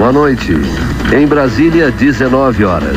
Boa noite. Em Brasília, 19 horas.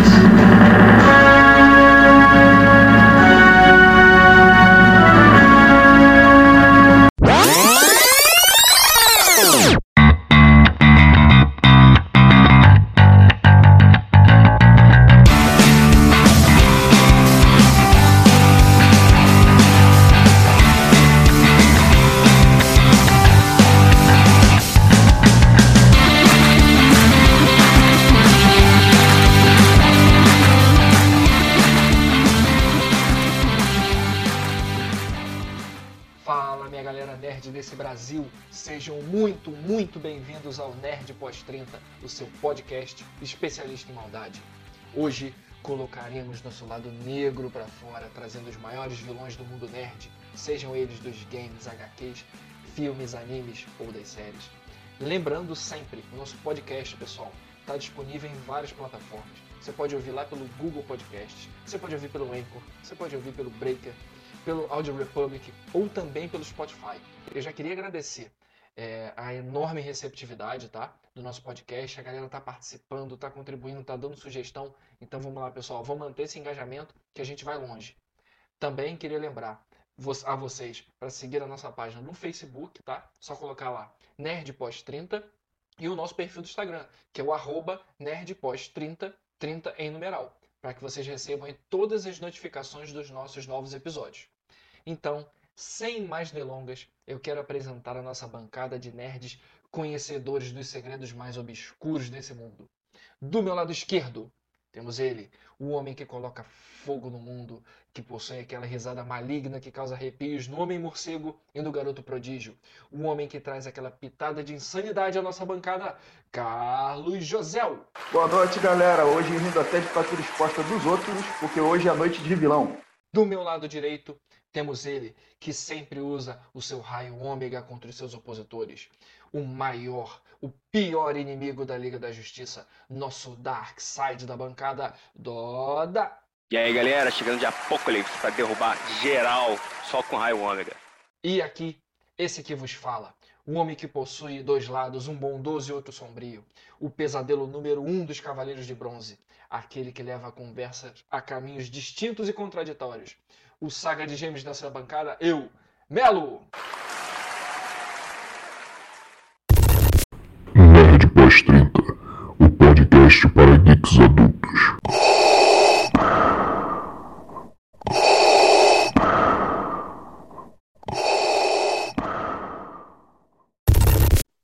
Bem-vindos ao Nerd Pós-30, o seu podcast especialista em maldade. Hoje colocaremos nosso lado negro pra fora, trazendo os maiores vilões do mundo nerd, sejam eles dos games, HQs, filmes, animes ou das séries. Lembrando sempre, o nosso podcast, pessoal, está disponível em várias plataformas. Você pode ouvir lá pelo Google Podcasts, você pode ouvir pelo Anchor, você pode ouvir pelo Breaker, pelo Audio Republic ou também pelo Spotify. Eu já queria agradecer é, a enorme receptividade, tá? Do nosso podcast. A galera tá participando, tá contribuindo, tá dando sugestão. Então vamos lá, pessoal. Vamos manter esse engajamento que a gente vai longe. Também queria lembrar a vocês para seguir a nossa página no Facebook, tá? Só colocar lá NerdPós30 e o nosso perfil do Instagram, que é o arroba NerdPós30, 30 em numeral, para que vocês recebam todas as notificações dos nossos novos episódios. Então, sem mais delongas, eu quero apresentar a nossa bancada de nerds conhecedores dos segredos mais obscuros desse mundo. Do meu lado esquerdo, temos ele, o homem que coloca fogo no mundo, que possui aquela risada maligna que causa arrepios no Homem Morcego e no Garoto Prodígio. O homem que traz aquela pitada de insanidade à nossa bancada, Carlos Josel. Boa noite, galera. Hoje rindo até de fatura exposta dos outros, porque hoje é noite de vilão. Do meu lado direito, temos ele, que sempre usa o seu raio ômega contra os seus opositores. O maior, o pior inimigo da Liga da Justiça, nosso Dark Side da bancada, Doda. E aí, galera, chegando de Apocalipse pra derrubar geral só com raio ômega. E aqui, esse que vos fala, o homem que possui dois lados, um bondoso e outro sombrio, o pesadelo número um dos Cavaleiros de Bronze, aquele que leva a conversa a caminhos distintos e contraditórios, o saga de gêmeos dessa bancada, eu, Melo. Nerd Pós-30, o podcast para geeks adultos.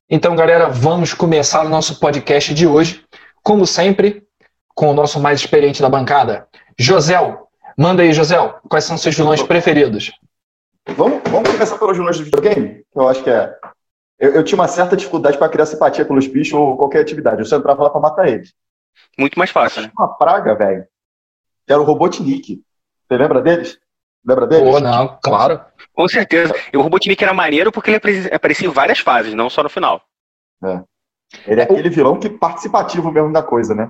Então, galera, vamos começar o nosso podcast de hoje, como sempre, com o nosso mais experiente da bancada, Josel. Manda aí, Josel, quais são seus vilões preferidos? Vamos, vamos começar pelos vilões do videogame? Eu acho que é. Eu, eu tinha uma certa dificuldade para criar simpatia pelos bichos ou qualquer atividade. Eu só entrava lá para matar eles. Muito mais fácil, né? Uma praga, velho. que Era o Robotnik. Você lembra deles? Lembra deles? Pô, não, claro. Com certeza. E o Robotnik era maneiro porque ele aparecia, em várias fases, não só no final. Ele é aquele vilão que participativo mesmo da coisa, né?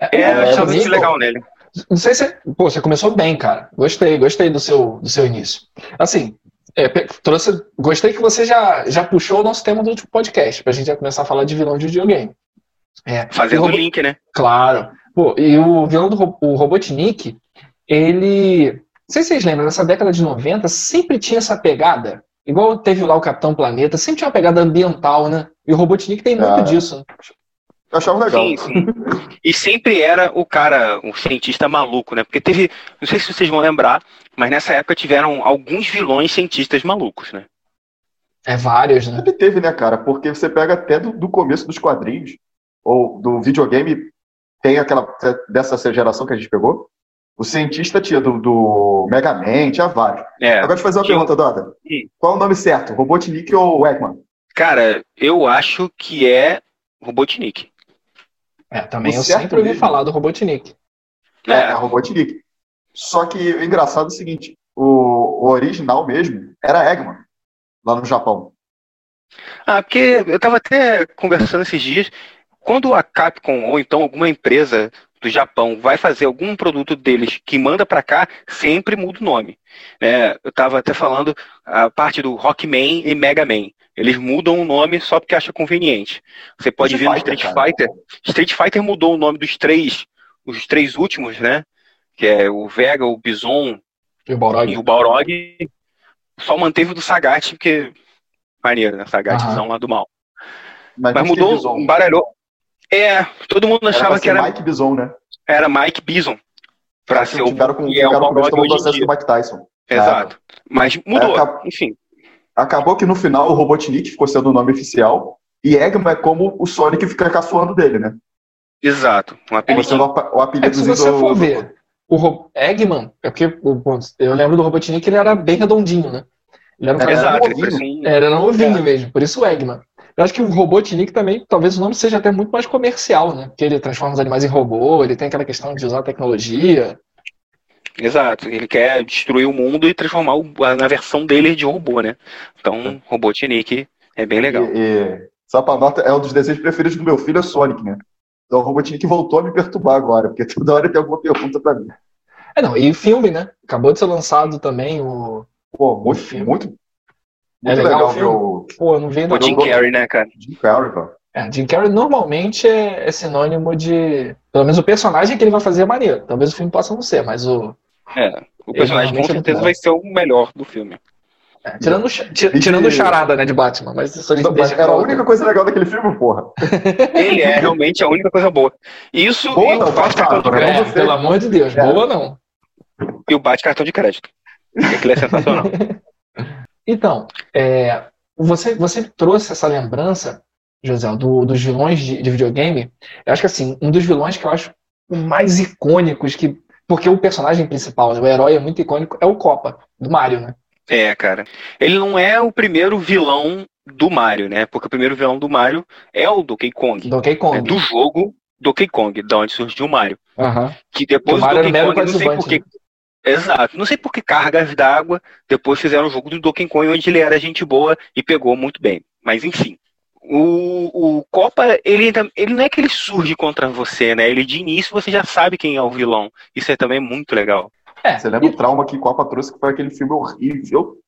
É, É, eu achava também, isso legal nele. Não sei se. Pô, você começou bem, cara. Gostei, gostei do seu, do seu início. Assim, é, trouxe, gostei que você já, já puxou o nosso tema do último podcast, pra gente já começar a falar de vilão de videogame. É, Fazendo o link, né? Claro. Pô, e o vilão do o Robotnik, ele. Não sei se vocês lembram, nessa década de 90 sempre tinha essa pegada. Igual teve lá o Capitão Planeta, sempre tinha uma pegada ambiental, né? E o Robotnik tem muito Ah. disso. né? Eu achava legal. Sim, sim. E sempre era o cara, o cientista maluco, né? Porque teve, não sei se vocês vão lembrar, mas nessa época tiveram alguns vilões cientistas malucos, né? É vários, né? Sempre teve, né, cara? Porque você pega até do, do começo dos quadrinhos, ou do videogame, tem aquela dessa geração que a gente pegou. O cientista tinha do, do Mega Man, tinha vários. É. Agora eu fazer uma Tinha um- pergunta, Doda. Sim. Qual é o nome certo? Robotnik ou Eggman? Cara, eu acho que é Robotnik. É, também O eu certo sempre ouvi mesmo. falar do Robotnik. É, é Robotnik. Só que o engraçado é o seguinte: o, o original mesmo era Eggman, lá no Japão. Ah, porque eu tava até conversando esses dias, quando a Capcom ou então alguma empresa do Japão vai fazer algum produto deles que manda pra cá, sempre muda o nome. né? eu tava até falando a parte do Rockman e Mega Man. Eles mudam o nome só porque acha conveniente. Você pode ver no Street Fighter. Street Fighter mudou o nome dos três, os três últimos, né? Que é o Vega, o Bison E o Balrog. e o Balrog. Só manteve o do Sagat, porque maneiro, né? Sagatzão lá do mal. Mas não mudou, Bison. embaralhou. É, todo mundo Era achava pra que era, Mike Bison, né? era Mike Bison. Pra ser o tiveram com, que é o Balrog hoje em processo dia. do Mike Tyson. Exato. Mas mudou, acabou- enfim. Acabou que no final o Robotnik ficou sendo o nome oficial e Eggman é como o Sonic fica caçoando dele, né? Exato. Um Ficou apelido. o ap- o É se você do... for ver, o Ro- Eggman, é porque eu lembro do Robotnik que ele era bem redondinho, né? Ele era um cara Exato, ovinho. um- É, Era um ovinho É. mesmo, por isso o Eggman. Eu acho que o Robotnik também, talvez o nome seja até muito mais comercial, né? Porque ele transforma os animais em robô, ele tem aquela questão de usar tecnologia. Exato. Ele quer destruir o mundo e transformar o, a- na versão dele de robô, né? Então, Robotnik é bem legal. E, e, só pra nota, é um dos desejos preferidos do meu filho, é Sonic, né? Então o Robotnik voltou a me perturbar agora, porque toda hora tem alguma pergunta pra mim. É, não, e filme, né? Acabou de ser lançado também o. Pô, muito, filme. muito, É muito legal legal o ver filme? o Pô, eu não vi ainda. O Jim. Carrey, né, cara? Jim Carrey, cara. É, Jim Carrey normalmente é, é sinônimo de. Pelo menos o personagem que ele vai fazer é maneiro. Talvez o filme possa não ser, mas o. É. O personagem com é muito certeza vai ser o melhor do filme. é, tirando, E tirando o charada, né, de Batman, mas isso a gente Não, mas era a pra única coisa legal daquele filme, porra. Ele é realmente a única coisa boa. Isso Boa e o não, bate cartão de passado, né? crédito. É, você- pelo amor de Deus, É. boa não. E o bate cartão de crédito. Aquilo é sensacional. Então, é, você, você trouxe essa lembrança, José, do- dos vilões de, de videogame. Eu acho que assim, um dos vilões que eu acho mais icônicos, que, porque o personagem principal, né, o herói é muito icônico, é o Copa, do Mario, né? É, cara. Ele não é o primeiro vilão do Mario, né? Porque o primeiro vilão do Mario é o Donkey Kong. Donkey Kong. É do jogo Donkey Kong, da onde surgiu o Mario. Aham. Que depois O Mario Donkey Kong, não sei coadjuvante, por que. Exato. Não sei por que cargas d'água depois fizeram o jogo do Donkey Kong onde ele era gente boa e pegou muito bem. Mas enfim. O, o Copa, ele, ele não é que ele surge contra você, né? Ele de início você já sabe quem é o vilão. Isso é também muito legal. É, Você lembra o trauma que Copa trouxe, que foi aquele filme horrível?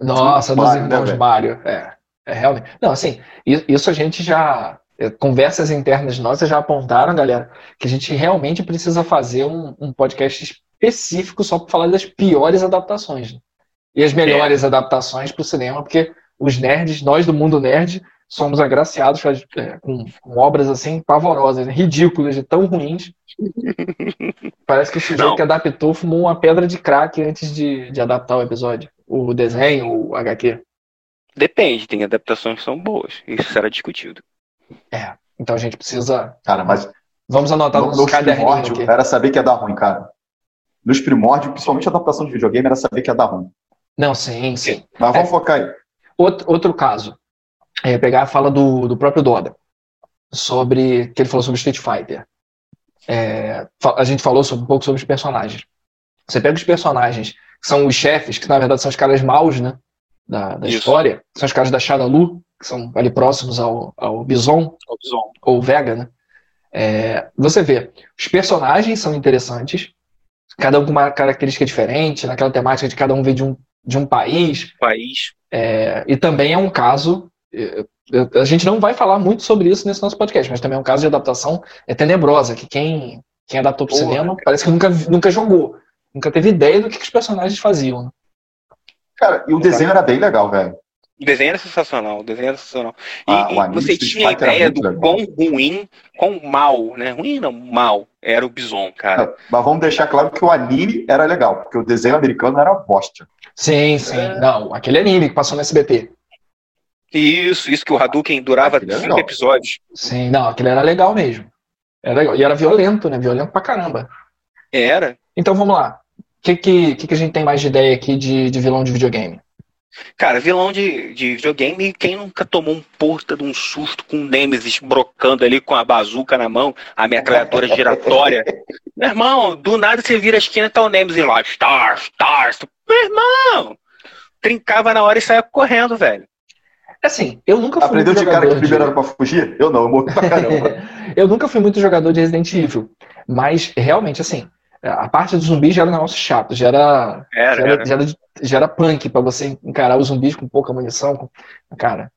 Nossa, dos né, irmãos velho? Mario. É, é realmente. Não, assim, isso a gente já. é, Conversas internas nossas já apontaram, galera, que a gente realmente precisa fazer um, um podcast específico só para falar das piores adaptações. né? E as melhores adaptações para o cinema, porque os nerds, nós do mundo nerd, somos agraciados é, com, com obras assim pavorosas, né? ridículas, de tão ruins. Parece que o sujeito Não. que adaptou fumou uma pedra de crack antes de, de adaptar o episódio. O desenho, o HQ. Depende, tem adaptações que são boas. Isso será discutido. É. Então a gente precisa. Cara, mas Vamos anotar no, nos primórdios era saber que ia dar ruim, cara. Nos primórdios, principalmente a adaptação de videogame, era saber que ia dar ruim. Não, sim, sim. Mas É. vamos focar aí. Outro, outro caso. É pegar a fala do, do próprio Doda. Sobre. que ele falou sobre Street Fighter. É, a gente falou sobre- um pouco sobre os personagens. Você pega os personagens, que são os chefes, que na verdade são os caras maus, né? Da, da história. São os caras da Shadalu, que são ali próximos ao, ao Bison. ou Vega, né? É, você vê, os personagens são interessantes, cada um com uma característica diferente, naquela temática de cada um veio de um, de um país, País. é, e também é um caso. A gente não vai falar muito sobre isso nesse nosso podcast, mas também é um caso de adaptação é tenebrosa, que quem, quem adaptou para o cinema parece que nunca, nunca jogou, nunca teve ideia do que, que os personagens faziam. né? Cara, e o desenho era bem legal, velho. O desenho era sensacional, o desenho era sensacional. E, Ah, e anime você tinha a ideia do legal. quão ruim, quão mal, né? Ruim não, mal, era o Bison, cara. Mas vamos deixar claro que o anime era legal, porque o desenho americano era bosta. Sim, sim. É. Não, aquele anime que passou no SBT. Isso, isso que o Hadouken durava Aquele é cinco episódios. Sim, não, aquele era legal mesmo. Era legal. E era violento, né? Violento pra caramba. Era. Então vamos lá. O que, que, que, que a gente tem mais de ideia aqui de, de vilão de videogame? Cara, vilão de, de videogame, quem nunca tomou um porta de um susto com o Nemesis brocando ali com a bazuca na mão, a metralhadora giratória? Meu irmão, do nada você vira a esquina e tá o Nemesis lá, Stars, Stars. Meu irmão! Trincava na hora e saia correndo, velho. Assim, eu nunca fui Aprendeu muito de cara que jogador o primeiro era pra fugir? Eu não, eu morri pra caramba. eu nunca fui muito jogador de Resident Evil. Mas realmente, assim, a parte do zumbi já era um negócio chato, já era, Era, já era, era. já era de, já era punk para você encarar os zumbis com pouca munição. Com... Cara,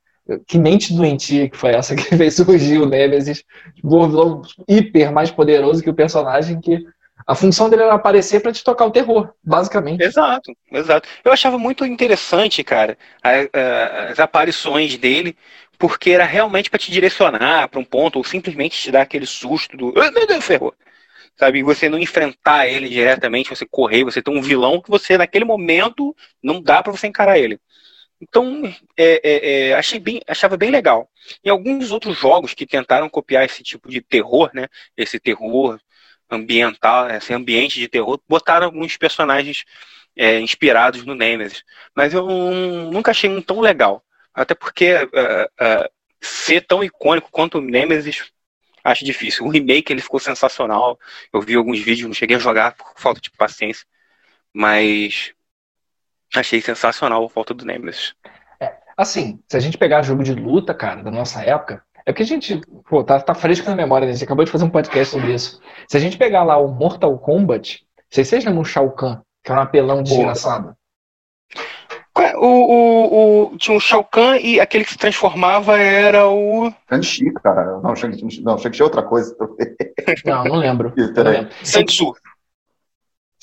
que mente doentia que foi essa que fez surgir o Nemesis, tipo, um vilão hiper mais poderoso que o personagem que a função dele era aparecer para te tocar o terror, basicamente. Exato, exato. Eu achava muito interessante, cara, as aparições dele, porque era realmente para te direcionar para um ponto, ou simplesmente te dar aquele susto do. Meu Deus, ferrou. Sabe, você não enfrentar ele diretamente, você correr, você ter um vilão que você, naquele momento, não dá para você encarar ele. Então, é, é, é, achei bem, achava bem legal. Em alguns outros jogos que tentaram copiar esse tipo de terror, né? Esse terror ambiental, esse ambiente de terror, botaram alguns personagens é, inspirados no Nemesis. Mas eu nunca achei um tão legal. Até porque uh, uh, ser tão icônico quanto o Nemesis acho difícil. O remake ele ficou sensacional. Eu vi alguns vídeos, não cheguei a jogar por falta de paciência. Mas achei sensacional a falta do Nemesis. É, assim, se a gente pegar jogo de luta, cara, da nossa época, é que a gente, pô, tá, tá fresco na memória, né? a gente acabou de fazer um podcast sobre isso. Se a gente pegar lá o Mortal Kombat, vocês lembram o Shao Kahn, que era um apelão desgraçado? O, o, o, tinha o Shao Kahn e aquele que se transformava era o. Shang-Chi, cara. Não, Shang-Chi não, Shang é outra coisa. não, não lembro.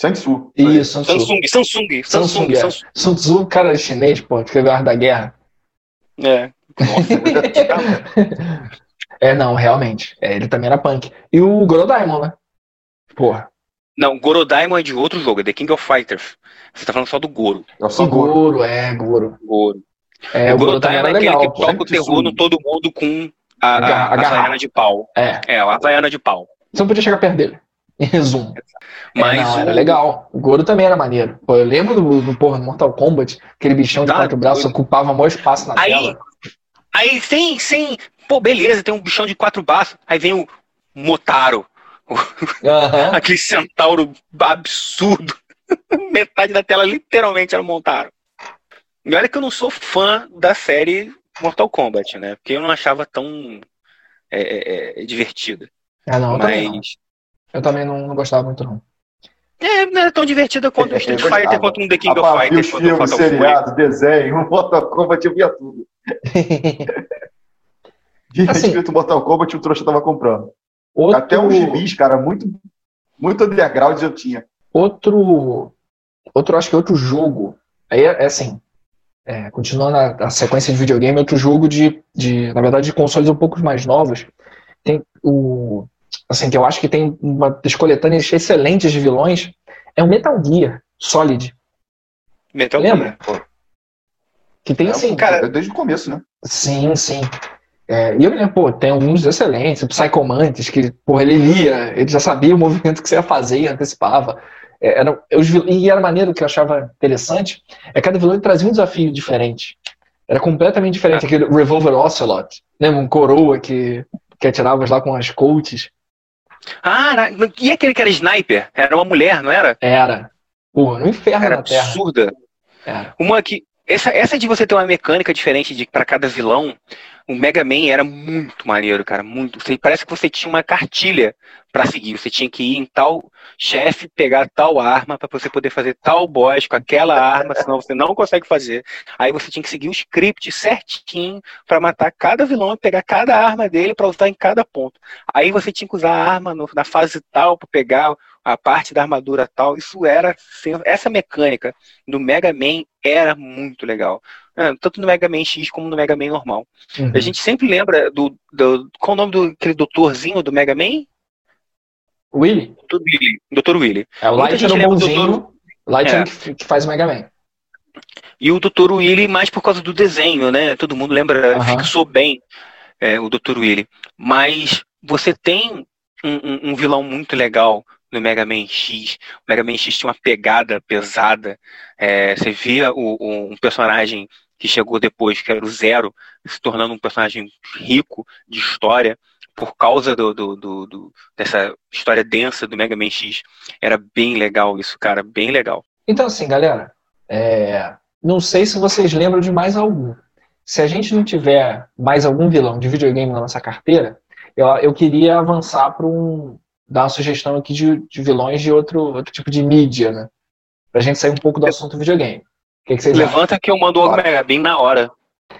Shang-Tsu. Isso, Samsung. Samsung. Samsung. Samsung. Samsung. Sun Tzu, cara chinês, pô, escreveu a Arte da Guerra. É. é, não, realmente. É, ele também era punk. E o Gorodaimon, né? Porra. Não, Gorodaimon é de outro jogo, é The King of Fighters. Você tá falando só do Goro. É só Goro. Goro, é, Goro. Goro. É, o, o Gorodaimon é aquele legal, que toca o terror no todo mundo com a, a, a, a de pau. É. É, a Havaiana de pau. Você não podia chegar perto dele. Em resumo. Mas é, não, o... era legal. O Goro também era maneiro. Pô, eu lembro do, do porra, Mortal Kombat, aquele bichão de tá, quatro braços ocupava o maior espaço na aí, tela. Aí, sim, sim. Pô, beleza, tem um bichão de quatro braços. Aí vem o Motaro. Uhum. Aquele centauro absurdo. Metade da tela literalmente era o Montaro. E olha que eu não sou fã da série Mortal Kombat, né? Porque eu não achava tão é, é, é divertida. Ah, não, Mas... Não. Eu também não, não gostava muito, não. É, não é tão divertida quanto o Street Fighter, quanto um The King of Fighters, quanto o Fatal seriado, desenho, Mortal Kombat, eu via tudo. Via assim, escrito Mortal Kombat, o trouxa tava comprando. Outro... Até os gibis, cara, muito, muito underground eu tinha. Outro, outro, acho que outro jogo, aí é, é assim, é, continuando a, a, sequência de videogame, outro jogo de, de, na verdade, de consoles um pouco mais novos, tem o assim, que eu acho que tem uma das coletâneas excelentes de vilões, é o Metal Gear Solid. Metal Lembra? Gear. Que tem assim. Cara, desde o começo, né? Sim, sim. É, e eu lembro, pô, tem alguns excelentes, o Psycho Mantis, que, porra, ele lia, ele já sabia o movimento que você ia fazer e antecipava. É, era, eu, e era maneiro que eu achava interessante, é que cada vilão trazia um desafio diferente. Era completamente diferente. Aquele Revolver Ocelot, lembra? Um coroa que, que atirava lá com as coaches. Ah, e aquele que era sniper? Era uma mulher, não era? Era. Pô, no inferno era na Terra. absurda. Era. Uma que. Essa, essa de você ter uma mecânica diferente para cada vilão, o Mega Man era muito maneiro, cara. Muito. Você, parece que você tinha uma cartilha para seguir. Você tinha que ir em tal chefe, pegar tal arma para você poder fazer tal boss com aquela arma, senão você não consegue fazer. Aí você tinha que seguir o script certinho para matar cada vilão e pegar cada arma dele para usar em cada ponto. Aí você tinha que usar a arma no, na fase tal para pegar a parte da armadura tal. Isso era essa mecânica do Mega Man era muito legal. É, tanto no Mega Man X como no Mega Man normal. Uhum. A gente sempre lembra do, do. Qual o nome do aquele doutorzinho do Mega Man? Willy? Dr. Willy. Dr. Willy. É o Light era o bonzinho. Light é. que, que faz o Mega Man. E o Dr. Willy mais por causa do desenho, né? Todo mundo lembra, uhum. fixou bem é, o Dr. Willy. Mas você tem um, um, um, vilão muito legal no Mega Man X. O Mega Man X tinha uma pegada pesada. É, você via o, o, um personagem que chegou depois, que era o Zero, se tornando um personagem rico de história por causa do, do, do, do, dessa história densa do Mega Man X. Era bem legal isso, cara, bem legal. Então, assim, galera, é... não sei se vocês lembram de mais algum. Se a gente não tiver mais algum vilão de videogame na nossa carteira, eu, eu queria avançar para um. Dar uma sugestão aqui de, de vilões de outro, outro tipo de mídia, né? Pra gente sair um pouco do assunto videogame. que, que vocês acham? Levanta que eu mando o Omega na hora.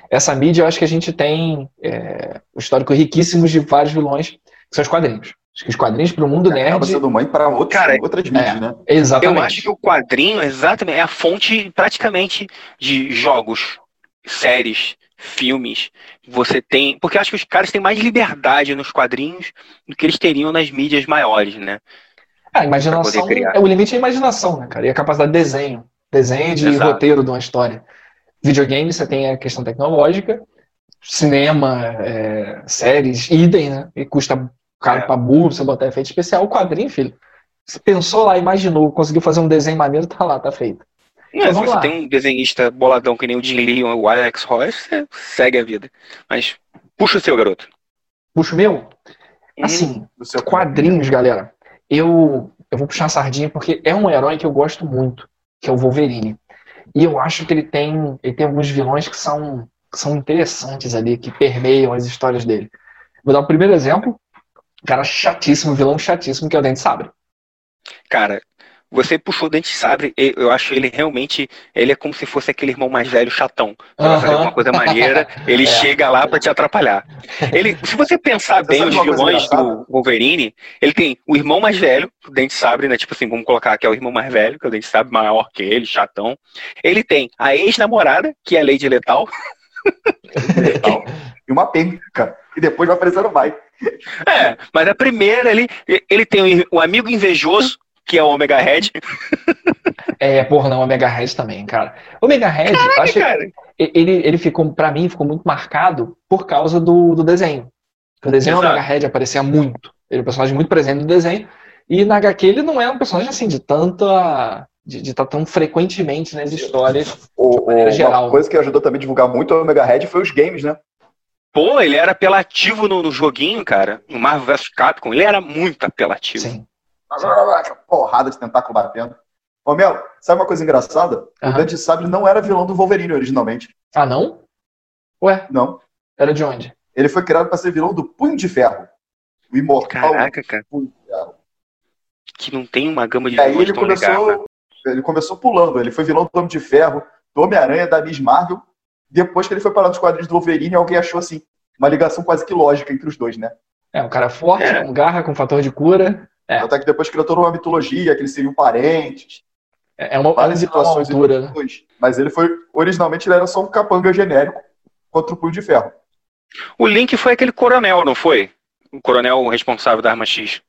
Essa mídia, eu acho que a gente tem é, um histórico riquíssimo de vários vilões, que são os quadrinhos. Acho que os quadrinhos para o mundo Acaba nerd. sendo mãe para outros, Cara, outras mídias, é. né? Exatamente. Eu acho que o quadrinho, exatamente, é a fonte praticamente de jogos, séries, filmes. Você tem. Porque eu acho que os caras têm mais liberdade nos quadrinhos do que eles teriam nas mídias maiores, né? A imaginação, é o limite é a imaginação, né, cara? E a capacidade de desenho. Desenho de Exato. roteiro de uma história. Videogame, você tem a questão tecnológica. Cinema, é, séries, idem, né? E custa caro É. pra burro você botar efeito especial. O quadrinho, filho. Você pensou lá, imaginou, conseguiu fazer um desenho maneiro, tá lá, tá feito. Não, Então, se você lá. tem um desenhista boladão que nem o Jim Lee ou o Alex Royce, você segue a vida. Mas puxa o seu, garoto. Puxa o meu? Uhum. Assim, Do seu quadrinhos, galera. Eu, eu vou puxar a sardinha porque é um herói que eu gosto muito, que é o Wolverine. E eu acho que ele tem, ele tem alguns vilões que são, que são interessantes ali, que permeiam as histórias dele. Vou dar o primeiro exemplo. Cara chatíssimo, vilão chatíssimo, que é o Dente Sabre. Cara, você puxou o Dente Sabre, e- eu acho ele realmente, ele é como se fosse aquele irmão mais velho chatão. Você vai fazer alguma coisa maneira, ele É. chega lá pra te atrapalhar. Ele, se você pensar Você bem os vilões do Wolverine, ele tem o irmão mais velho, o Dente Sabre, né? Tipo assim, vamos colocar que é o irmão mais velho, que é o Dente Sabre maior que ele, chatão. Ele tem a ex-namorada, que é a Lady Letal. letal, e uma penca. E depois vai aparecendo mais. É, mas a primeira ali, ele tem o, o amigo invejoso, que é o Omega Red. É, porra, não, o Omega Red também, cara. O Omega Red, eu acho que Cara, ele, ele ficou, pra mim, ficou muito marcado por causa do, do desenho. O desenho do Exato. Omega Red aparecia muito. Ele é um personagem muito presente no desenho. E na HQ ele não é um personagem assim, de tanta. de estar tão frequentemente nas histórias. O, maneira o- geral. uma coisa que ajudou também a divulgar muito o Omega Red foi os games, né? Pô, ele era apelativo no, no joguinho, cara. No Marvel vs Capcom, ele era muito apelativo. Sim. Porrada de tentáculo batendo. Ô, Mel, sabe uma coisa engraçada? O Aham. Dante Sabre não era vilão do Wolverine originalmente. Ah, não? Ué, Não. era de onde? Ele foi criado para ser vilão do Punho de Ferro. O imortal Caraca, cara. Punho de Ferro. Que não tem uma gama de E aí ele tão legal, né? começou, ele começou pulando. Ele foi vilão do Homem de Ferro, do Homem-Aranha, da Miss Marvel. Depois que ele foi parar nos quadrinhos do Wolverine, alguém achou assim, uma ligação quase que lógica entre os dois, né? É, um cara forte, É. com garra, com fator de cura. É. Até que depois criou toda uma mitologia, que eles seriam parentes, É uma, várias uma situações altura, né? Mas ele foi, originalmente, ele era só um capanga genérico contra o Punho de Ferro. O Link foi aquele coronel, não foi? O coronel responsável da Arma X.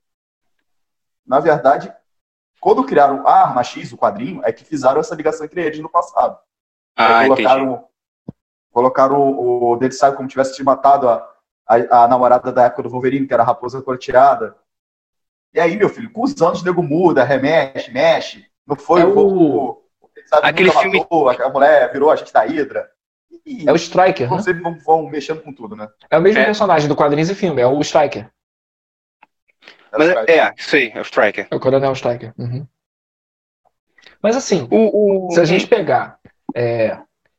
Na verdade, quando criaram a Arma X, o quadrinho, é que fizeram essa ligação entre eles no passado. Ah, Aí entendi. colocaram, colocaram o, o Dead como tivesse matado a, a, a namorada da época do Wolverine, que era a raposa corteada. E aí, meu filho, com os anos o nego muda, remexe, mexe. Não foi É o, o- o, Sabe Aquele filme- matou, a mulher virou a gente da Hydra. E É o Striker, né? vocês vão, vão mexendo com tudo, né? É o mesmo É. personagem do quadrinhos e filme, é o Striker. Mas, Essa é, isso aí, é o Striker. É o Coronel Striker. Uhum. Mas assim, O, o... se a gente pegar. é,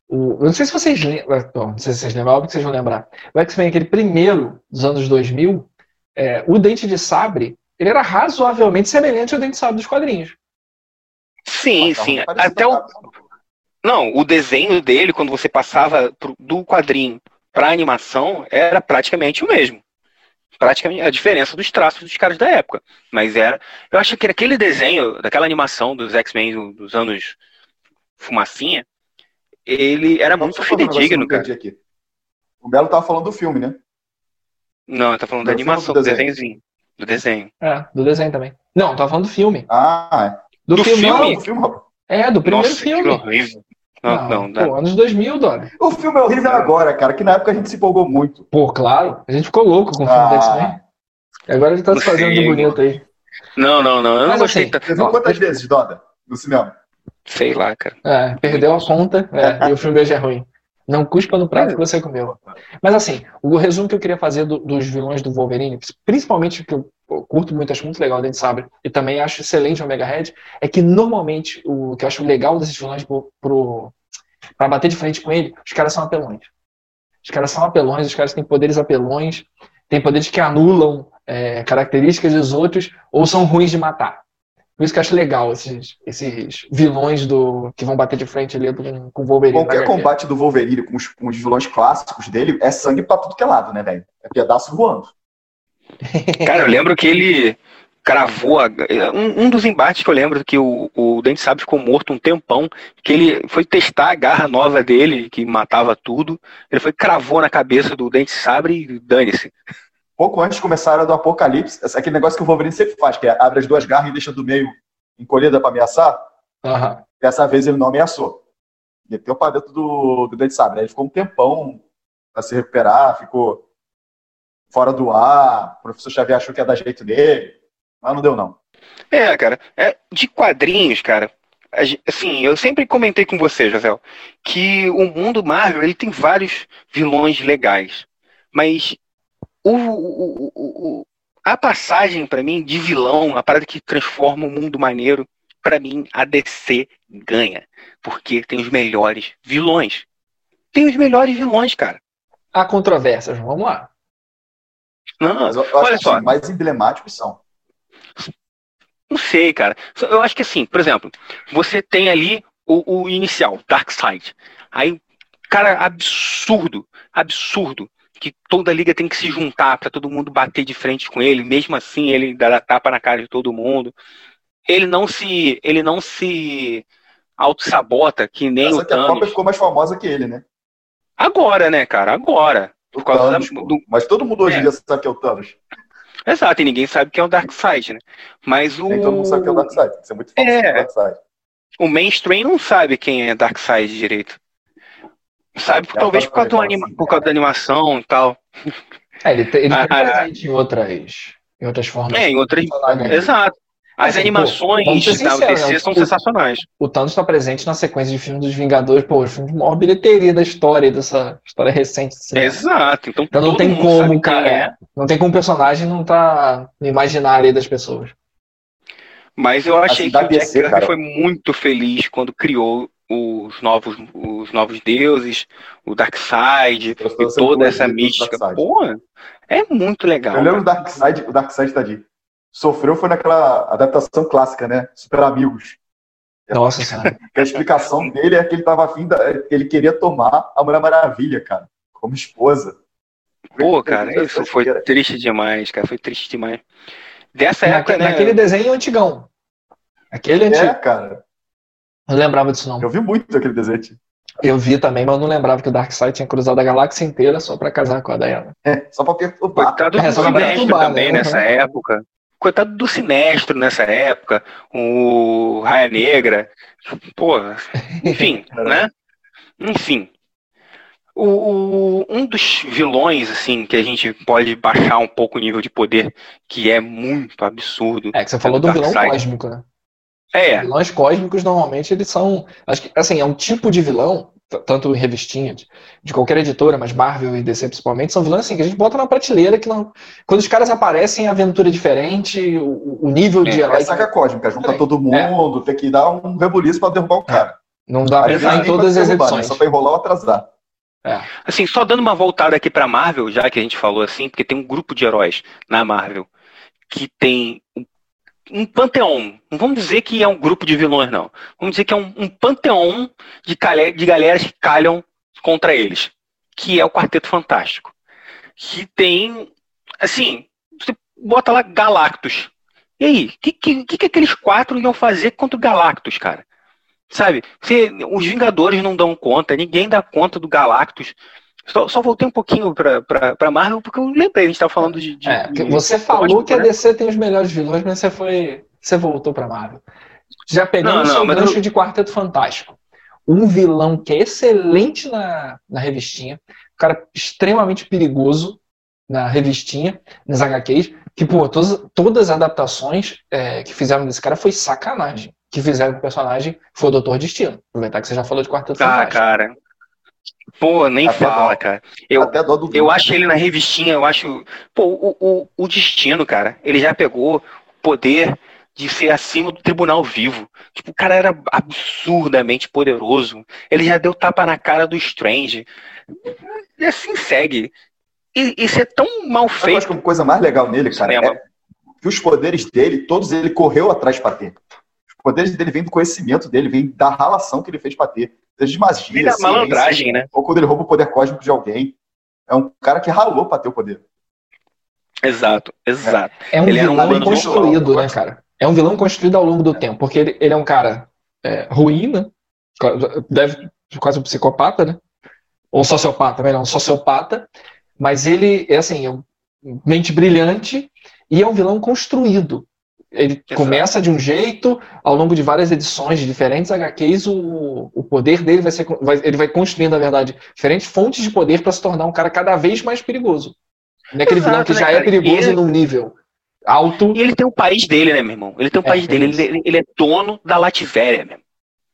o, eu não sei se vocês lembram. bom, Não sei se vocês lembram, óbvio que vocês vão lembrar. O X-Men, aquele primeiro dos anos 2000, é, o Dente de Sabre, ele era razoavelmente semelhante ao Dente de Sabre dos quadrinhos. Sim, sim. parecido Até o. Não, o desenho dele, quando você passava pro- do quadrinho para animação, era praticamente o mesmo. Praticamente a diferença dos traços dos caras da época. Mas era. Eu acho que aquele desenho, daquela animação dos X-Men do- dos anos Fumacinha, ele era muito um fidedigno, não cara. aqui. O Belo tava falando do filme, né? Não, ele tá falando da animação, do do desenho? desenhozinho. Do desenho. É, do desenho também. Não, tava falando do filme. Ah, Do, Do filme, filme? não. é. O filme. É, do primeiro Nossa, filme. que horrível. Não, não, dá. Pô, anos 2000, Dora. o filme é horrível agora, cara, que na época a gente se empolgou muito. Pô, claro. A gente ficou louco com o filme Ah. do X-Men. E agora ele tá se fazendo de bonito aí. não, não, não. Eu não gostei assim. Você viu quantas vezes, Doda, no cinema? Sei lá, cara. É, perdeu a conta é, e o filme hoje é ruim. Não cuspa no prato que você comeu. Mas assim, o resumo que eu queria fazer do- dos vilões do Wolverine, principalmente que eu curto muito, acho muito legal o Dente Sabre, e também acho excelente o Omega Red, é que normalmente o que eu acho legal desses vilões pro, pro, pra bater de frente com ele, os caras são apelões. Os caras são apelões, os caras têm poderes apelões, têm poderes que anulam é, características dos outros, ou são ruins de matar. Por isso que eu acho legal esses, esses vilões do que vão bater de frente ali com, com o Wolverine. Qualquer combate do Wolverine com os, com os vilões clássicos dele é sangue pra tudo que é lado, né, velho? É pedaço voando. Cara, eu lembro que ele cravou. A... Um, um, dos embates que eu lembro que o, o Dente Sabre ficou morto um tempão, que ele foi testar a garra nova dele, que matava tudo. Ele foi cravou na cabeça do Dente Sabre e dane-se. Pouco antes de começar a era do Apocalipse, aquele negócio que o Wolverine sempre faz, que é abre as duas garras e deixa do meio encolhida para ameaçar. Uhum. Dessa vez ele não ameaçou. Meteu para dentro do, do Dente Sabre. Aí ele ficou um tempão para se recuperar, ficou fora do ar. O professor Xavier achou que ia dar jeito dele. Mas não deu, não. É, cara. É, de quadrinhos, cara. Assim, eu sempre comentei com você, José, que o mundo Marvel ele tem vários vilões legais. Mas o, o, o, a passagem para mim de vilão, a parada que transforma o mundo maneiro, para mim a DC ganha. Porque tem os melhores vilões. Tem os melhores vilões, cara. Há controvérsias, vamos lá. Não, olha só. Os mais emblemáticos são. Não sei, cara. Eu acho que assim, por exemplo, você tem ali o, o inicial, Darkseid. Aí, cara, absurdo, absurdo que toda a liga tem que se juntar para todo mundo bater de frente com ele, mesmo assim ele dá tapa na cara de todo mundo. Ele não se, ele não se auto-sabota que nem Essa o que Thanos. a Copa ficou mais famosa que ele, né? Agora, né, cara? Agora. Por causa Thanos, da, do... Mas todo mundo hoje em é. dia sabe que é o Thanos. Exato, e ninguém sabe que é o Darkseid, né? Mas o. Nem todo mundo sabe que é o Darkseid. Isso é muito fácil é... Darkseid. O mainstream não sabe quem é Darkseid direito. Sabe, por, talvez por causa, do anima... por causa da animação e tal. É, ele, ele ah, tá presente em outras, em outras formas. É, em outras. Exato. As assim, animações pô, da DC né? são o, sensacionais. O Thanos está presente na sequência de filmes dos Vingadores, pô, os filmes de maior bilheteria da história, dessa história recente. Assim. Exato. Então, então não tem como, cara. É. Não tem como o personagem não tá no imaginário das pessoas. Mas eu achei que o Jack Kirby foi muito feliz quando criou os novos, os novos deuses, o Darkseid e toda essa mística. Pô, é muito legal. Eu lembro o Darkseid, o Darkseid tá de sofreu foi naquela adaptação clássica, né? Super Amigos. Nossa senhora. a explicação dele é que ele tava afim, da, ele queria tomar a Mulher Maravilha, cara, como esposa. Pô, cara, isso foi triste demais, cara, foi triste demais. Dessa época, né? Naquele desenho antigão. Aquele é, antigo. É, cara. Não lembrava disso, não. Eu vi muito aquele desenho. Eu vi também, mas não lembrava que o Darkseid tinha cruzado a galáxia inteira só pra casar com a Diana. É, só pra perturbar. Coitado é, do é, também né? nessa época coitado do Sinestro nessa época, o Raia Negra, pô, enfim, né? Enfim. O, o, um dos vilões, assim, que a gente pode baixar um pouco o nível de poder, que é muito absurdo. É, que você falou do vilão cósmico, né? É. Vilões cósmicos, normalmente, eles são. Acho que, assim, é um tipo de vilão tanto em revistinhas, de qualquer editora, mas Marvel e DC principalmente, são vilões assim, que a gente bota na prateleira que não. Quando os caras aparecem, a aventura é diferente, o, o nível é, de herói. É saga cósmica, junta é. todo mundo, é. tem que dar um rebuliço para derrubar o é. cara. Não dá pra entrar em todas as edições. Né? Só para enrolar ou atrasar. É. Assim, só dando uma voltada aqui para Marvel, já que a gente falou assim, porque tem um grupo de heróis na Marvel que tem um panteão. Não vamos dizer que é um grupo de vilões, não. Vamos dizer que é um, um panteão de, calé, de galeras que calham contra eles. Que é o Quarteto Fantástico. Que tem. Assim, você bota lá Galactus. E aí, o que, que, que, aqueles quatro iam fazer contra o Galactus, cara? Sabe? Você, os Vingadores não dão conta, ninguém dá conta do Galactus. Só, só voltei um pouquinho pra, pra, pra Marvel, porque eu lembrei, a gente tava falando de. de, é, de você falou que a DC tem os melhores vilões, mas você foi. Você voltou pra Marvel. Já pegamos o gancho eu... de Quarteto Fantástico. Um vilão que é excelente na, na revistinha, um cara extremamente perigoso na revistinha, nas HQs, que, pô, todas, todas as adaptações é, que fizeram desse cara foi sacanagem. Que fizeram com o personagem foi o Doutor Destino. Aproveitar que você já falou de Quarteto ah, Fantástico. Ah, cara. Pô, nem até fala, dó. cara. Eu, até dó do eu acho ele na revistinha, eu acho. Pô, o, o, o destino, cara, ele já pegou o poder de ser acima do tribunal vivo. Tipo, o cara era absurdamente poderoso. Ele já deu tapa na cara do Strange. E assim segue. E isso é tão mal feito. Eu acho que a coisa mais legal nele, cara, é, que os poderes dele, todos ele correu atrás para ter. Os poderes dele vêm do conhecimento dele, vem da relação que ele fez para ter. De magia, da ciência, malandragem, né? Ou quando ele rouba o poder cósmico de alguém. É um cara que ralou para ter o poder. Exato, exato. É um Ele um vilão humano construído, normal. né, cara? É um vilão construído ao longo do tempo, porque ele, ele é um cara é, ruim, né? Deve quase um psicopata, né? Ou sociopata, melhor, um sociopata. Mas ele é assim, é um mente brilhante e é um vilão construído. Ele Exato. começa de um jeito, ao longo de várias edições de diferentes HQs, o, o poder dele vai ser. vai- ele vai construindo, na verdade, diferentes fontes de poder para se tornar um cara cada vez mais perigoso. Não é aquele vilão que né, já é cara? perigoso E ele- num nível alto. E ele tem o país dele, né, meu irmão? Ele tem o É, país dele. Ele, ele é dono da Lativéria, mesmo.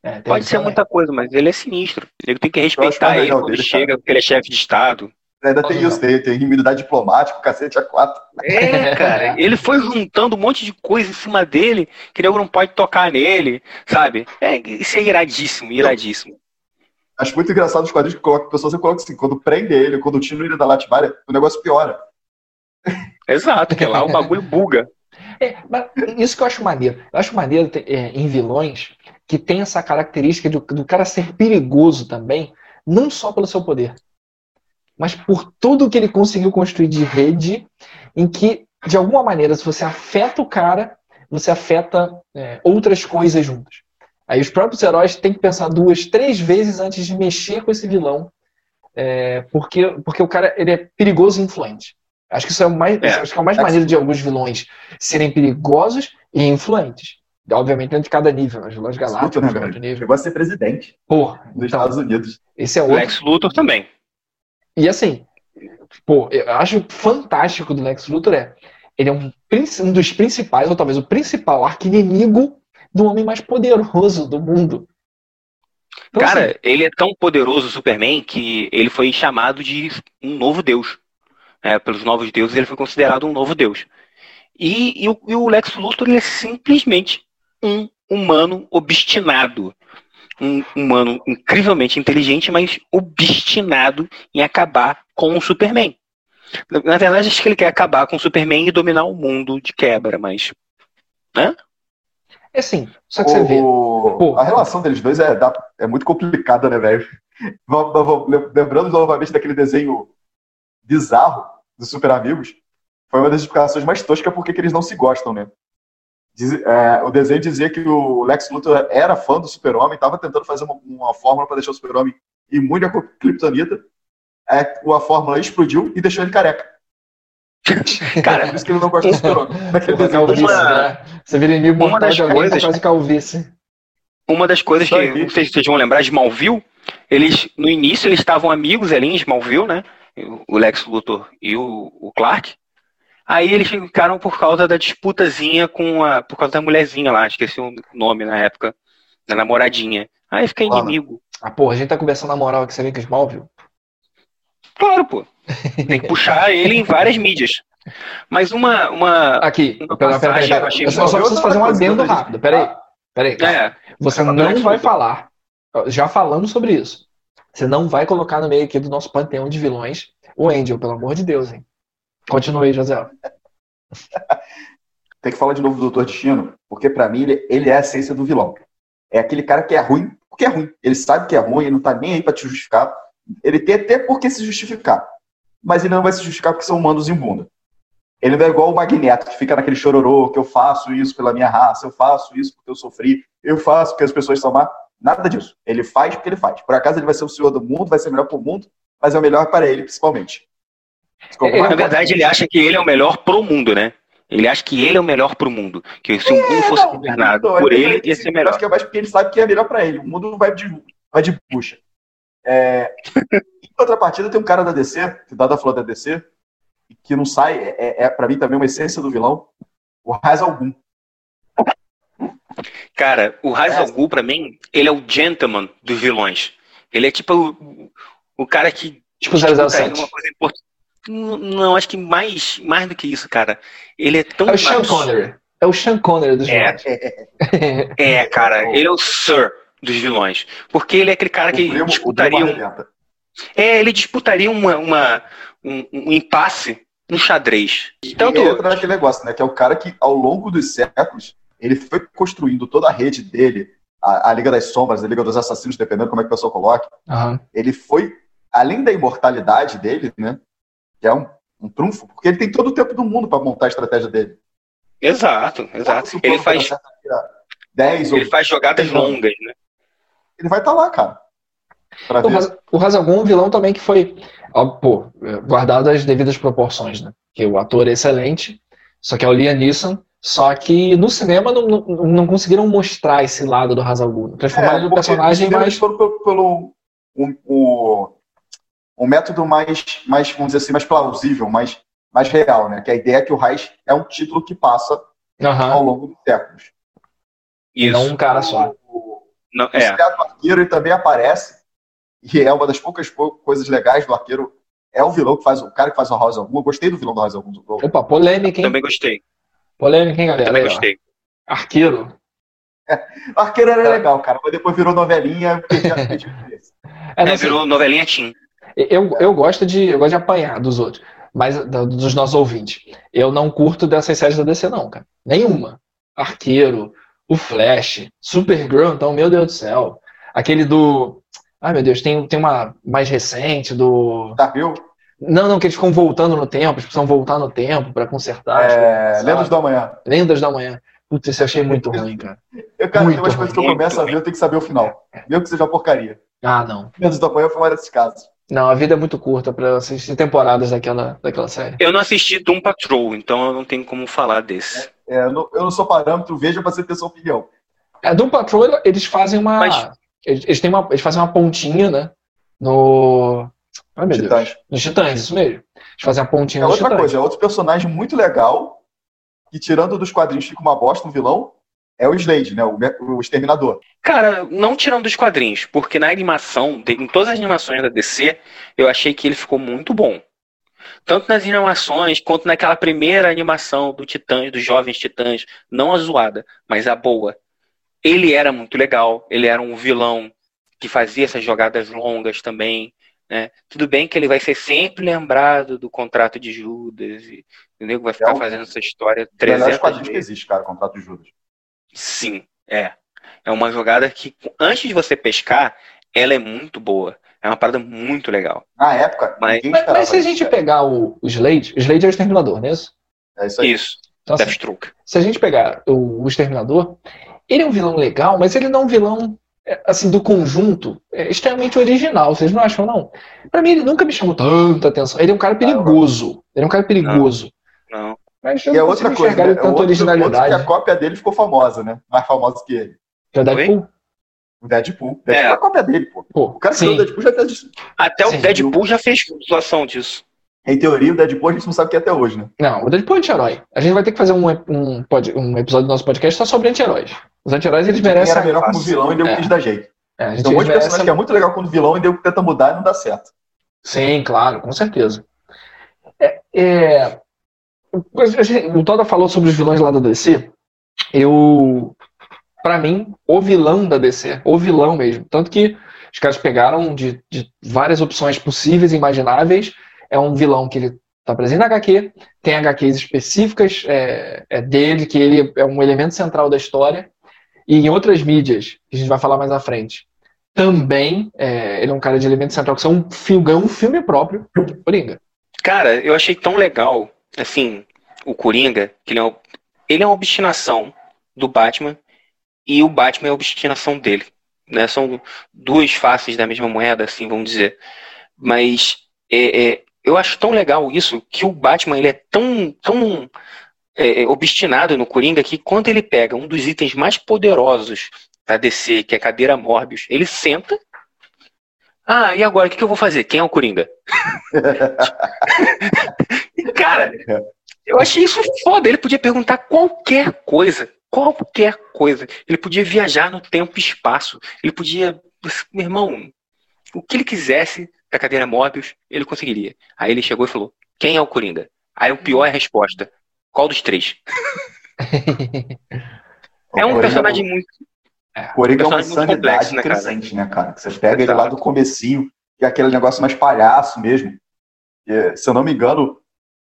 É, Pode ser também. muita coisa, mas ele é sinistro. Ele tem que é respeitar ele quando dele, chega, porque ele é chefe de Estado. Ainda tem isso, tem, tem imunidade diplomática, cacete a quatro. É, cara. ele foi juntando um monte de coisa em cima dele que nego não pode tocar nele, sabe? É, isso é iradíssimo, iradíssimo. Acho muito engraçado os quadrinhos que colocam, pessoas você coloca assim, quando prende ele, quando tira ele da Lativária, o negócio piora. Exato, que lá o bagulho buga. É, mas isso que eu acho maneiro. Eu acho maneiro ter- é, em vilões que tem essa característica do, do cara ser perigoso também, não só pelo seu poder, mas por tudo que ele conseguiu construir de rede, em que, de alguma maneira, se você afeta o cara, você afeta é, outras coisas juntas. Aí os próprios heróis têm que pensar duas, três vezes antes de mexer com esse vilão, é, porque, porque o cara ele é perigoso e influente. Acho que isso é o mais, É. acho que é o mais É. maneiro de alguns vilões serem perigosos e influentes. Obviamente, dentro de cada nível. As vilões Luthor, galácticos, né, nível. Chegou a ser presidente Porra, dos então, Estados Unidos. esse é O outro. Lex Luthor também. E assim, pô, eu acho fantástico do Lex Luthor é ele é um, um dos principais, ou talvez o principal arqui-inimigo do homem mais poderoso do mundo. Então, Cara, assim, ele é tão poderoso, o Superman, que ele foi chamado de um novo deus. É, pelos novos deuses, ele foi considerado um novo deus. E, e o, e o Lex Luthor ele é simplesmente um humano obstinado. Um humano incrivelmente inteligente, mas obstinado em acabar com o Superman. Na verdade, acho que ele quer acabar com o Superman e dominar o mundo de quebra, mas. é assim, só que você vê. O- Pô. A relação deles dois é, é muito complicada, né, velho? Lembrando novamente daquele desenho bizarro dos Super Amigos, foi uma das explicações mais toscas porque que eles não se gostam, né? Diz- é, o desenho dizia que o Lex Luthor era fã do Super-Homem, estava tentando fazer uma, uma fórmula para deixar o Super-Homem imune à Kryptonita. É, a fórmula explodiu e deixou ele careca. Cara, Por isso que ele não gosta do Super-Homem. Naquele Porra, desenho. calvície, uma- né? Você vira inimigo uma mortal das de alguém por coisas- causa de calvície. Uma das coisas que aí. não sei se vocês vão lembrar de Smallville, eles no início eles estavam amigos ali em Smallville, né? O Lex Luthor e o, o Clark. Aí eles ficaram por causa da disputazinha com a por causa da mulherzinha lá, esqueci o nome na época, da namoradinha. Aí fica inimigo. Ah, porra, a gente tá conversando na moral aqui, você vê que Smallville. Claro, pô. Tem que puxar ele em várias mídias. Mas uma uma Aqui, Uma pera, pera, pera, pera. eu Eu só, só preciso fazer um é adendo rápido. Peraí, peraí. é, Você não vai Luthor. falar, já falamos sobre isso. Você não vai colocar no meio aqui do nosso panteão de vilões o Angel, pelo amor de Deus, hein? Continue José. Tem que falar de novo do Doutor Destino, porque pra mim ele, ele é a essência do vilão. É aquele cara que é ruim porque é ruim. Ele sabe que é ruim, ele não tá nem aí pra te justificar. Ele tem até por que se justificar. Mas ele não vai se justificar porque são humanos em bunda. Ele não é igual o Magneto, que fica naquele chororô, que eu faço isso pela minha raça, eu faço isso porque eu sofri, eu faço porque as pessoas são má. Nada disso. Ele faz porque ele faz. Por acaso ele vai ser o senhor do mundo, vai ser melhor pro mundo, mas é o melhor para ele, principalmente. Claro? na verdade ele acha que ele é o melhor pro mundo, né? Ele acha que ele é o melhor pro mundo. Que se o mundo fosse Não, governado então, por ele ia ser eu melhor. Acho que é mais porque ele sabe que é melhor pra ele. O mundo não vai de, vai de bucha. É... em outra partida tem um cara da DC, que dá da flor da DC, que não sai, é, é, é para mim também uma essência do vilão, o Raiz Algum. Cara, o Ra's É. al Ghul, pra mim, ele é o gentleman dos vilões. Ele é tipo o, o cara que Tipo disputa 007. uma coisa importante. Não, acho que mais, mais do que isso, cara. Ele é tão É o Sean mais- Connery. É o Sean Connery dos É. vilões. É, cara, ele é o Sir dos vilões. Porque ele é aquele cara O que primo, o disputaria um. É, ele disputaria uma, uma- um, um impasse um xadrez. E Tanto, entra naquele negócio, né? Que é o cara que, ao longo dos séculos, ele foi construindo toda a rede dele, a, a Liga das Sombras, a Liga dos Assassinos, dependendo como é que o pessoal coloque. Aham. Ele foi, além da imortalidade dele, né? Que é um, um trunfo, porque ele tem todo o tempo do mundo para montar a estratégia dele. exato, exato. Ele faz, 10 ou ele faz jogadas longas, né? ele vai estar lá, cara. Pra O. Raz- o é um vilão também que foi, ó, pô, é, guardado as devidas proporções, né? Que o ator é excelente, só que é o Liam Neeson, só que no cinema não, não, não conseguiram mostrar esse lado do Razalgun. Transformar ele num É, personagem mais... foram pelo, pelo um, o, um método mais, mais, vamos dizer assim, mais plausível, mais, mais real, né? Que a ideia é que o Reich é um título que passa Aham, ao longo dos séculos. e não um cara só. O, Não, é. Do Arqueiro ele também aparece, e é uma das poucas po- coisas legais do Arqueiro. É o vilão que faz, o cara que faz o House of Eu gostei do vilão do House of Opa, polêmica, hein? Também gostei. Polêmica, hein, galera? Também. É, gostei. Arqueiro. O Arqueiro era Tá. legal, cara, mas depois virou novelinha. É, É, virou novelinha Tim. Eu, eu gosto de eu gosto de apanhar dos outros, mas da- dos nossos ouvintes. Eu não curto dessas séries da DC, não, cara. Nenhuma. Arqueiro, o Flash, Supergirl, então, meu Deus do céu. Aquele do. Ai, meu Deus, tem, tem uma mais recente do. Tá, viu? Não, não, que eles ficam voltando no tempo, eles precisam voltar no tempo pra consertar. É, coisas, Lendas sabe? do Amanhã. Lendas da Manhã. Putz, esse eu achei muito ruim, cara. Eu, cara, Muito tem umas coisas que eu começo a ver, eu tenho que saber o final. Mesmo que seja uma porcaria. Ah, não. Lendas do Amanhã foi uma desses casos. Não, a vida é muito curta pra assistir temporadas daquela, daquela série. Eu não assisti Doom Patrol, então eu não tenho como falar desse. É, eu, não, eu não sou parâmetro, veja pra você ter sua opinião. É, do Patrol, eles fazem uma. Mas- Eles, eles têm uma. Eles fazem uma pontinha, né? No. Ai, meu Deus. Titãs. Nos Titãs, isso mesmo. Eles fazem a pontinha É outra Titãs. coisa, é outro personagem muito legal, que tirando dos quadrinhos fica uma bosta, um vilão, é o Slade, né? O, o Exterminador. Cara, não tirando dos quadrinhos, porque na animação, em todas as animações da DC, eu achei que ele ficou muito bom. Tanto nas animações, quanto naquela primeira animação do Titãs, dos Jovens Titãs, não a zoada, mas a boa. Ele era muito legal, ele era um vilão que fazia essas jogadas longas também. Né? Tudo bem que ele vai ser sempre lembrado do contrato de Judas, e, entendeu? Vai ficar É um- fazendo essa história Os melhores 300 quadrinhos que vezes. existe, cara, o contrato de Judas. Sim, é. É uma jogada que, antes de você pescar, ela é muito boa. É uma parada muito legal. Na época, Mas- Mas, mas se a gente pegar o, o Slade, o Slade é o Exterminador, não é isso? É isso aí. Isso, Então, assim, se a gente pegar o, o Exterminador, ele é um vilão legal, mas ele não é um vilão, é, assim, do conjunto, é extremamente original. Vocês não acham, não? Pra mim, ele nunca me chamou tanta atenção. Ele é um cara perigoso. Ele é um cara perigoso. Não. Mas eu E é outra coisa, né? ele É tanta outro, outro originalidade. que a cópia dele ficou famosa, né? Mais famosa que ele. Que é o Deadpool. O Deadpool. Deadpool É. é a cópia dele, pô. Pô, O cara que sim. criou o Deadpool já fez. Até Sim. o Deadpool já fez situação disso. Em teoria, o Deadpool a gente não sabe o que é até hoje, né? Não, o Deadpool é anti-herói. A gente vai ter que fazer um, um, um episódio do nosso podcast só sobre anti-heróis. Os anti-heróis, eles merecem... era melhor como vilão e deu É. quis dar jeito. É, a gente Tem um monte de personagem que é muito legal quando vilão e deu tenta mudar e não dá certo. Sim, claro, com certeza. É, é, o Toda falou sobre os vilões lá da DC. Eu, Pra mim, o vilão da DC, o vilão mesmo. Tanto que os caras pegaram de, de várias opções possíveis e imagináveis. É um vilão que ele tá presente na HQ, tem HQs específicas é, é dele, que ele é um elemento central da história. E em outras mídias, que a gente vai falar mais à frente, também é, ele é um cara de elemento central, que são um filme, um filme próprio, Coringa. Cara, eu achei tão legal, assim, o Coringa, que ele é, ele é uma obstinação do Batman e o Batman é a obstinação dele. Né? São duas faces da mesma moeda, assim, vamos dizer. Mas é, é, eu acho tão legal isso que o Batman ele é tão, tão é, é, obstinado no Coringa que quando ele pega um dos itens mais poderosos da DC, que é a cadeira Morbius, ele senta. Ah, e agora o que, que eu vou fazer? Quem é o Coringa? Cara, eu achei isso foda. Ele podia perguntar qualquer coisa. Qualquer coisa. Ele podia viajar no tempo e espaço. Ele podia. Meu irmão, o que ele quisesse da cadeira Morbius, ele conseguiria. Aí ele chegou e falou: Quem é o Coringa? Aí o pior é a resposta: Qual dos três? É um personagem muito. Coringa é uma personagem muito insanidade complexo, né, cara? crescente, né, cara? Que você pega ele lá Exato. do comecinho, que é aquele negócio mais palhaço mesmo. E, se eu não me engano,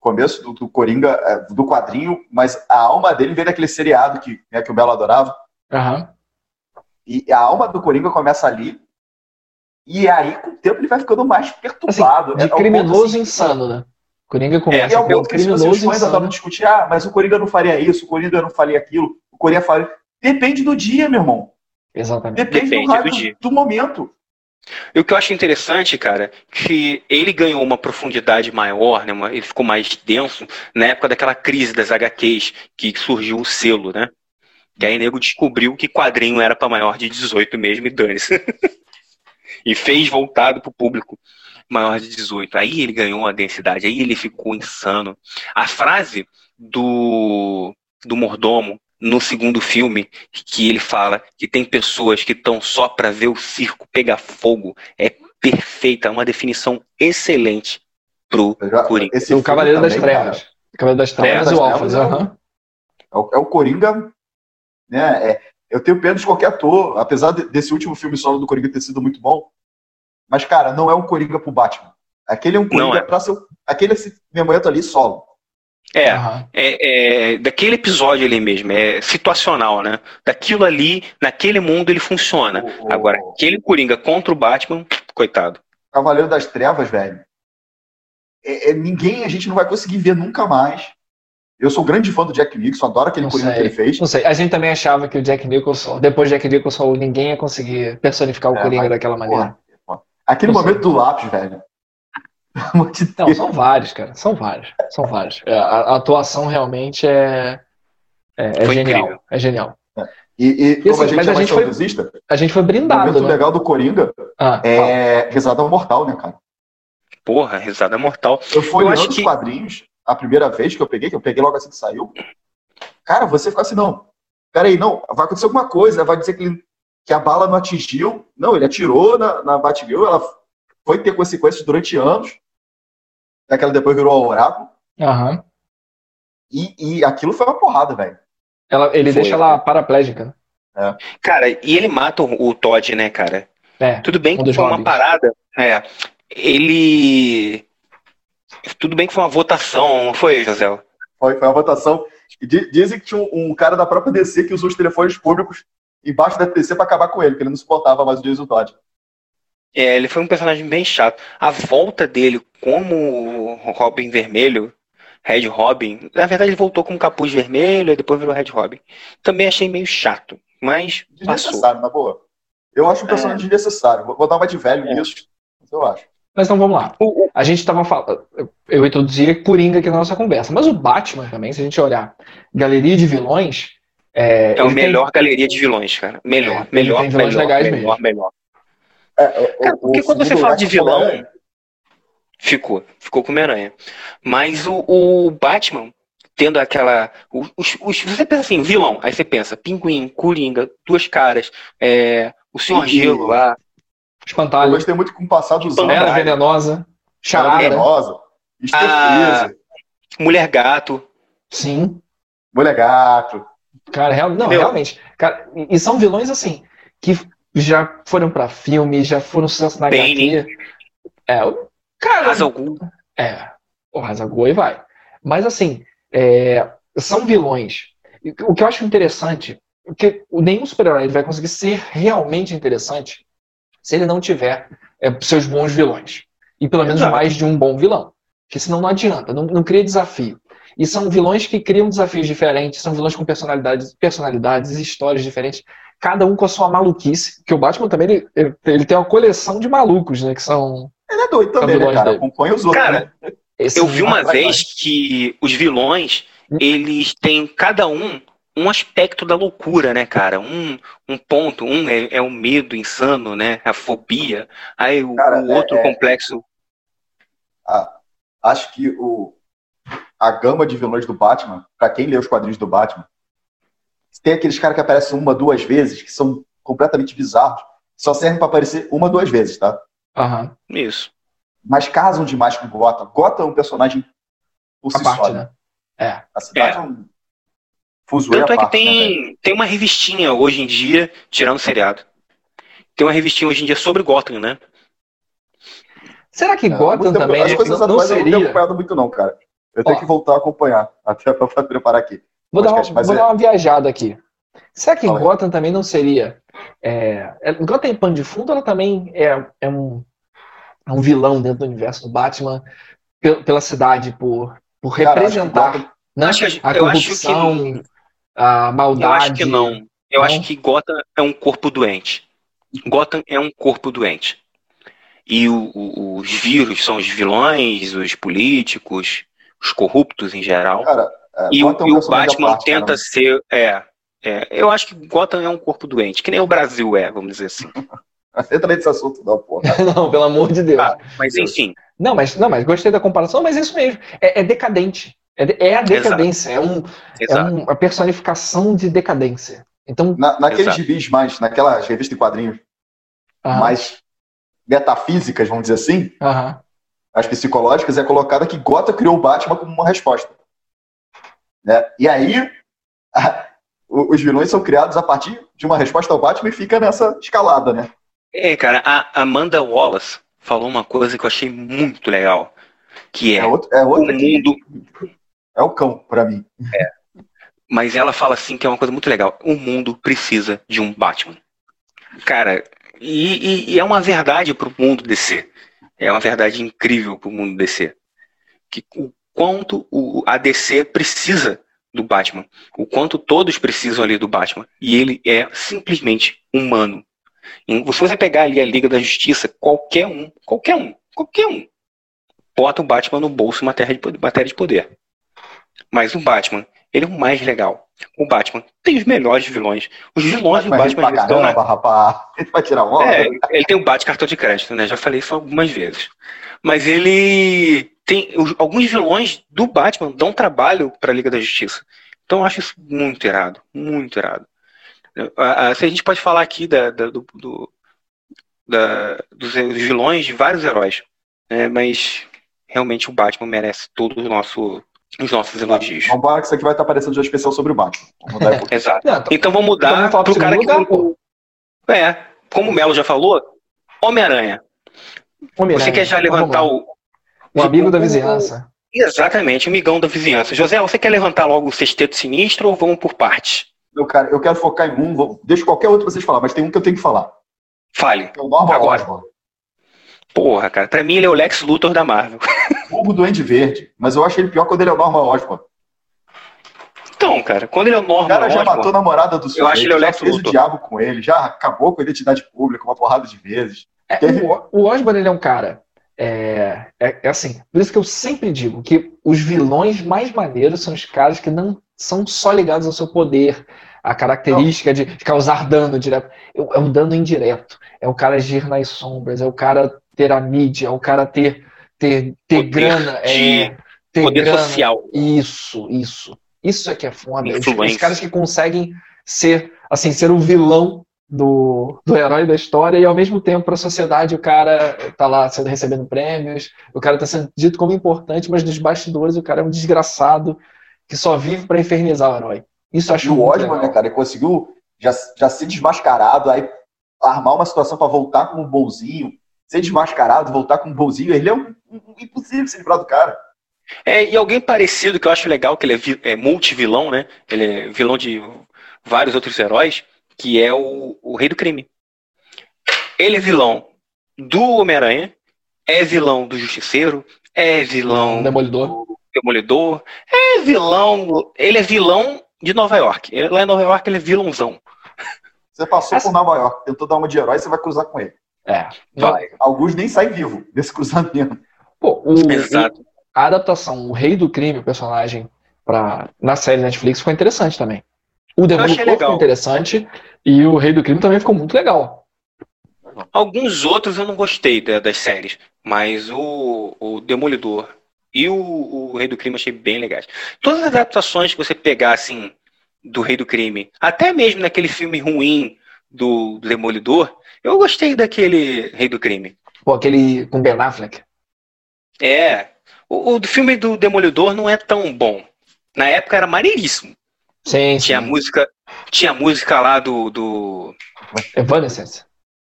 começo do, do Coringa, é, do quadrinho, mas a alma dele vem daquele seriado que, né, que o Belo adorava. Aham. E a alma do Coringa começa ali. E aí, com o tempo, ele vai ficando mais Assim, perturbado. de É ponto, criminoso assim, insano, né? Coringa começa é o pelo ponto que criminoso os fãs discutir, ah, mas o Coringa não faria isso, o Coringa não faria aquilo, o Coringa faria... Depende do dia, meu irmão. Exatamente. Depende, Depende do, do do, dia. do momento. E o que eu acho interessante, cara, que ele ganhou uma profundidade maior, né? ele ficou mais denso na época daquela crise das HQs, que surgiu o selo, né? Que aí nego descobriu que quadrinho era pra maior de 18 mesmo e dane-se. e fez voltado pro público maior de 18. Aí ele ganhou uma densidade, aí ele ficou insano. A frase do, do mordomo no segundo filme, que ele fala que tem pessoas que estão só pra ver o circo pegar fogo, é perfeita, é uma definição excelente pro já- Coringa. esse O Cavaleiro das também, Trevas. cara, O Cavaleiro das Trevas das e o Alphas. é o-. É é o Coringa, né? é- eu tenho pena de qualquer ator, apesar de- desse último filme solo do Coringa ter sido muito bom. Mas, cara, não é um Coringa pro Batman. Aquele é um Não Coringa é. pra ser. Aquele esse momento ali solo. É, Aham. é, é daquele episódio ali mesmo, é situacional, né? Daquilo ali, naquele mundo ele funciona. Agora, aquele Coringa contra o Batman, coitado. Cavaleiro das Trevas, velho. É, é- ninguém a gente não vai conseguir ver nunca mais. Eu sou grande fã do Jack Nixon, adoro aquele Não Coringa sei. que ele fez. Não sei, a gente também achava que o Jack Nicholson, depois de Jack Nicholson, ninguém ia conseguir personificar o É, Coringa mas, daquela maneira. Porra, Aquele Não sei. momento do lápis, velho. De Não, são vários, cara. São vários. São vários. É, A, a atuação realmente é, é, é genial. incrível. É genial. E, e como assim, a gente mas é a mais gente foi- saudosista, A gente foi o brindado, momento né? legal do Coringa Ah, é risada mortal, né, cara? Porra, risada mortal. Eu fui Eu olhando os que- quadrinhos, a primeira vez que eu peguei, que eu peguei logo assim que saiu. Cara, você fica assim, não. Peraí, não, vai acontecer alguma coisa, vai dizer que, ele- que a bala não atingiu. Não, ele atirou na, na Batgirl, ela foi ter consequências durante anos. Até que ela depois virou o oráculo. Aham. E, e aquilo foi uma porrada, velho. Ela- ele Foi, deixa ela paraplégica. né? Cara, e ele mata o Todd, né, cara? É. Tudo bem Um que foi uma parada. É. Ele. Tudo bem que foi uma votação, não foi, José? Foi, foi uma votação. E di- dizem que tinha um, um cara da própria DC que usou os telefones públicos embaixo da DC pra acabar com ele, porque ele não suportava mais o Jason Todd. É, ele foi um personagem bem chato. A volta dele como Robin Vermelho, Red Robin, na verdade ele voltou com um capuz vermelho e depois virou Red Robin. Também achei meio chato, mas passou. Desnecessário, na boa. Eu acho um personagem desnecessário. Vou, vou dar uma de velho É. nisso. Mas eu acho. Mas então vamos lá. O- o- A gente estava falando. Eu introduzi Coringa aqui na nossa conversa. Mas o Batman também, se a gente olhar galeria de vilões. É, É o ele tem- melhor galeria de vilões, cara. Melhor, É, melhor, tem vilões melhor, legais melhor, melhor. É, o- Cara, porque o quando você fala de vilão, Homem-Aranha. ficou, ficou com Homem-Aranha. Mas o, o Batman, tendo aquela. Os, os- você pensa assim, vilão, aí você pensa, pinguim, coringa, duas caras, é, o Senhor Gelo lá. Eu Espantalho. gostei muito com o passar dos anos. Era venenosa. Charada. Venenosa. Mr. Ah. Mulher Gato. Sim. Mulher Gato. Cara, real, não, Meu. realmente. Cara, e e são vilões assim, que já foram pra filme, já foram sucesso na Bane. HQ. É, o- cara, Ghul. É, o Hazagoi vai. Mas assim, é, são vilões. E O que eu acho interessante, porque nenhum super-herói vai conseguir ser realmente interessante se ele não tiver é, seus bons vilões. E pelo menos Exato. mais de um bom vilão. Porque senão não adianta, não, não cria desafio. E são vilões que criam desafios diferentes, são vilões com personalidades, personalidades e histórias diferentes, cada um com a sua maluquice. Que o Batman também ele, ele- ele tem uma coleção de malucos, né? Que são. Ele é doido também, né, cara? dele. Acompanha os outros, Cara, né? Eu vi uma vez que os vilões, eles têm cada um um aspecto da loucura, né, cara? Um, um ponto, um é, é o medo insano, né? A fobia. Aí o, Cara, o é- outro é- complexo. Acho que o, a gama de vilões do Batman, pra quem lê os quadrinhos do Batman, tem aqueles caras que aparecem uma, duas vezes, que são completamente bizarros, só servem pra aparecer uma, duas vezes, tá? Aham, Isso. Mas casam demais com Gotham. Gotham é um personagem por a si parte, só, né? né? É. A cidade é, um fuzuê Tanto é que parte, né, velho? tem, tem uma revistinha hoje em dia, tirando o seriado. Tem uma revistinha hoje em dia sobre Gotham, né? Será que É, Gotham tempo- também As coisas não, não atuais eu não tenho seria? acompanhado muito, não, cara. Eu tenho Ó. que voltar a acompanhar, até para preparar aqui. Vou, dar uma, vou é- dar uma viajada aqui. Será que Fala aí. Gotham também não seria. É, é, Gotham em pano de fundo, ela também é, é um, é um vilão dentro do universo do Batman pe- pela cidade, por, por Cara, representar acho que né, a eu acho que- corrupção, a maldade. Eu acho que não. Eu Não? acho que Gotham é um corpo doente. Gotham é um corpo doente. E o- o- os vírus são os vilões, os políticos, os corruptos em geral. Cara, é, E o, Gotham é e o personagem à Batman parte, cara. tenta ser. É, é, eu acho que Gotham é um corpo doente, que nem o Brasil é, vamos dizer assim. Não entra nesse assunto, não, porra. não, pelo amor de Deus. Ah, mas enfim, Não, mas, não, mas gostei da comparação, mas é isso mesmo. É, é decadente. É, é a decadência. É, um, é exato. um- a personificação de decadência. Então, Na, naqueles Exato. gibis mais, naquelas revistas de quadrinhos aham, mais metafísicas, vamos dizer assim, aham. as psicológicas, é colocada que Gotham criou o Batman como uma resposta. Né? E aí, o- os vilões são criados a partir de uma resposta ao Batman e fica nessa escalada, né? É, cara, a Amanda Wallace falou uma coisa que eu achei muito legal, que é, É, outro, é o outra que mundo é o cão, pra mim. Mas ela fala assim que é uma coisa muito legal. O mundo precisa de um Batman. Cara, e, e- e é uma verdade pro mundo DC. É uma verdade incrível pro mundo DC. Que o quanto o, a DC precisa do Batman. O quanto todos precisam ali do Batman. E ele é simplesmente humano. E Se você pegar ali a Liga da Justiça, qualquer um, qualquer um, qualquer um, bota o Batman no bolso matéria de. Matéria de poder. Mas o Batman, ele é o mais legal. O Batman tem os melhores vilões. Os vilões do Batman pra estão na... caramba, rapaz. Ele vai tirar onda. É, ele tem o bate cartão de crédito, né? Já falei isso algumas vezes. Mas ele tem os- alguns vilões do Batman dão trabalho para a Liga da Justiça. Então eu acho isso muito irado, muito irado. A- a- Se a gente pode falar aqui da, da- do, do- da- dos, dos vilões de vários heróis, né? Mas realmente o Batman merece todos os nosso- os nossos elogios. Vambora que isso aqui vai estar aparecendo já especial sobre o Batman. Vamos mudar um. Exato. Não, então, Então vamos Então mudar vamos pro pro cara que segundo lugar, pô. É, como o Melo já falou, Homem-Aranha. Homem-Aranha. Você quer já Então, vamos levantar lá. o. O amigo da o- vizinhança. Exatamente, o migão da vizinhança. José, você quer levantar logo o sexteto sinistro ou vamos por partes? Meu cara, eu quero focar em um, vou... deixa qualquer outro vocês falar, mas tem um que eu tenho que falar. Fale. É o Norman Agora. Osborn. Porra, cara, pra mim ele é o Lex Luthor da Marvel. Vulgo Duende Verde. Mas eu acho ele pior quando ele é o Norman Osborn. Então, cara, quando ele é o O Norman cara já Osborn, matou a namorada do Eu acho ele o já Lex fez o Luthor. diabo com ele, já acabou com a identidade pública uma porrada de vezes. É, Teve- o, o Osborn ele é um cara. É, é, é assim, por isso que eu sempre digo que os vilões mais maneiros são os caras que não são só ligados ao seu poder, a característica de, de causar dano direto. É é o dano indireto. É o cara agir nas sombras, é o cara ter a mídia, é o cara ter, ter, ter Poder grana, de- é, ter poder grana. social. Isso, isso. Isso é que é foda. Os, os caras que conseguem ser, assim, ser o vilão do, do herói da história e ao mesmo tempo para a sociedade o cara tá lá sendo recebendo prêmios, o cara tá sendo dito como importante, mas nos bastidores o cara é um desgraçado que só vive para infernizar o herói. Isso eu E acho o legal. né, cara, ele conseguiu já, já ser desmascarado, aí armar uma situação pra voltar como um bonzinho, ser desmascarado, voltar como um bonzinho. Ele é um, um- um impossível se livrar do cara. É, e alguém parecido que eu acho legal, que ele é, é multivilão, né? Ele é vilão de vários outros heróis, que é o, o Rei do Crime. Ele é vilão do Homem-Aranha, é vilão do Justiceiro, é vilão Demolidor. do Demolidor, é vilão. Ele é vilão de Nova York. Ele- lá em Nova York ele é vilãozão. Você passou Essa- por Nova York, tentou dar uma de herói, você vai cruzar com ele. É. Vai. Alguns nem saem vivos desse cruzamento. Pô, o, Exato. a adaptação, o Rei do Crime, o personagem, pra, na série Netflix ficou interessante também. O achei Demolidor legal. ficou interessante e o Rei do Crime também ficou muito legal. Alguns outros eu não gostei da- das séries, mas o, o Demolidor e o, o Rei do Crime eu achei bem legais. Todas as adaptações que você pegar, assim, do Rei do Crime, até mesmo naquele filme ruim do Demolidor, eu gostei daquele Rei do Crime. Pô, aquele com Ben Affleck. É, o, o filme do Demolidor não é tão bom. Na época era maneiríssimo. Sim, Tinha sim. música, tinha música lá do, do, Evanescence.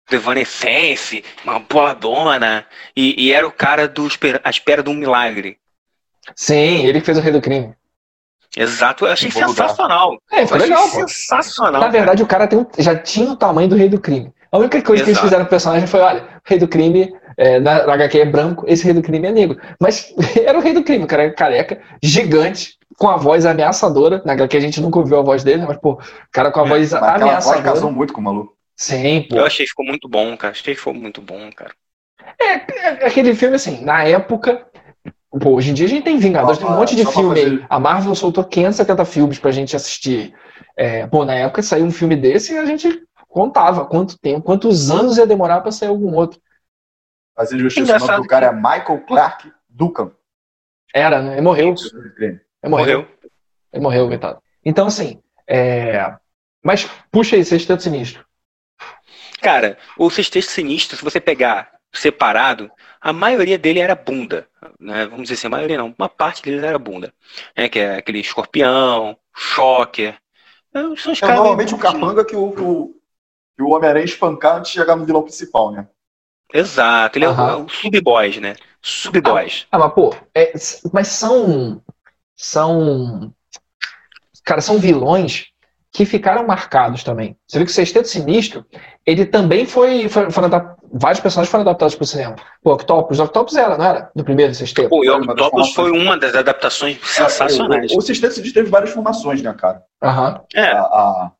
do Evanescence, uma boladona, e, e era o cara do Esper- A Espera de um Milagre. Sim, ele fez o Rei do Crime. Exato, eu achei sensacional. É, foi legal, sensacional. Na verdade, o cara tem um- já tinha o tamanho do Rei do Crime. A única coisa que eles Exato. fizeram no personagem foi, olha, o Rei do Crime, é, na, na HQ é branco, esse Rei do Crime é negro. Mas era o Rei do Crime, o cara era careca, gigante, com a voz ameaçadora. Na HQ a gente nunca ouviu a voz dele, mas, pô, o cara com a voz Mas aquela voz ameaçadora. casou muito com o maluco. Sim, pô. Eu achei que ficou muito bom, cara. Achei que ficou muito bom, cara. É, aquele filme, assim, na época. Pô, hoje em dia a gente tem Vingadores, tem um monte de filme aí. fazer- A Marvel soltou 570 filmes pra gente assistir. É, pô, na época saiu um filme desse e a gente contava quanto tempo, quantos anos ia demorar pra sair algum outro. Fazer justiça. O nome do cara é Michael Clark Duncan. Era, né? Ele morreu. Ele morreu. Morreu. Ele morreu, coitado. Então, assim. É... Mas puxa aí, Sexteto Sinistro. Cara, o Sexteto Sinistro, se você pegar separado, a maioria dele era bunda. Né? Vamos dizer assim, a maioria não. Uma parte deles era bunda. Né? Que é aquele escorpião, choker. É, São os É caras normalmente o capanga que o, o, que o Homem-Aranha espancar antes de chegar no vilão principal, né? Exato, ele é o- Aham. é o sub-boys, né? Sub-boys. Ah, mas pô, é, mas são. São. Cara, são vilões que ficaram marcados também. Você vê que o Sexteto Sinistro, ele também foi. foi foram adap- vários personagens foram adaptados para o cinema. Pô, Octopus, Octopus era, não era? Do primeiro Sexteto. Pô, e Foi uma das Octopus foi uma das adaptações sensacionais. O, o Sistema Sinistro teve várias formações, né, cara? Aham. É, A, a-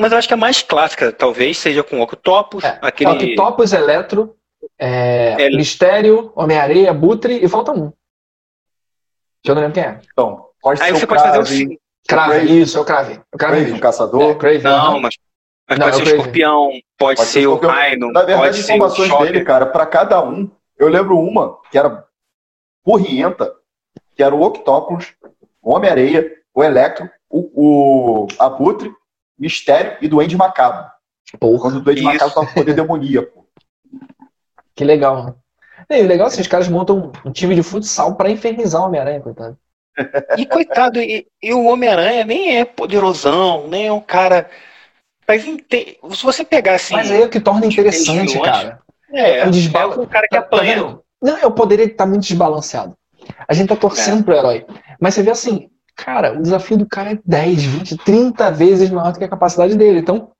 mas eu acho que a mais clássica, talvez, seja com Octopus, É. aquele. Octopus, Eletro, é, É. Mistério, Homem-Areia, Butre e falta um. Eu não lembro quem é. então, pode Aí ser você o pode fazer um Kraven, filme. Crave, Craven. isso, eu cravei. Eu cravei. Kraven, o mesmo. Caçador. É, Craven, Não, aham. mas, mas Não, pode é ser o o escorpião, pode, Pode ser ser o Escorpião. Rhino, Na verdade, pode as ser o informações dele, cara, pra cada um, eu lembro uma que era porrienta, que era o Octopus, o Homem-Areia, o Electro, o, o Abutre, Mistério e Duende Macabro. Porra, Quando o Duende Isso. Macabro tava com poder demoníaco. que legal, né? E o legal é que os caras montam um time de futsal pra infernizar o Homem-Aranha, coitado. E coitado, e, e o Homem-Aranha nem é poderosão, nem é um cara. Mas inte- se você pegar assim. Mas é o que torna interessante, cara. é, é um desbala- é um cara que Tá- tá apanha. vendo? Não, é o poder ele tá muito desbalanceado. A gente tá torcendo pro herói. Mas você vê assim, cara, o desafio do cara é 10, 20, 30 vezes maior do que a capacidade dele. Então,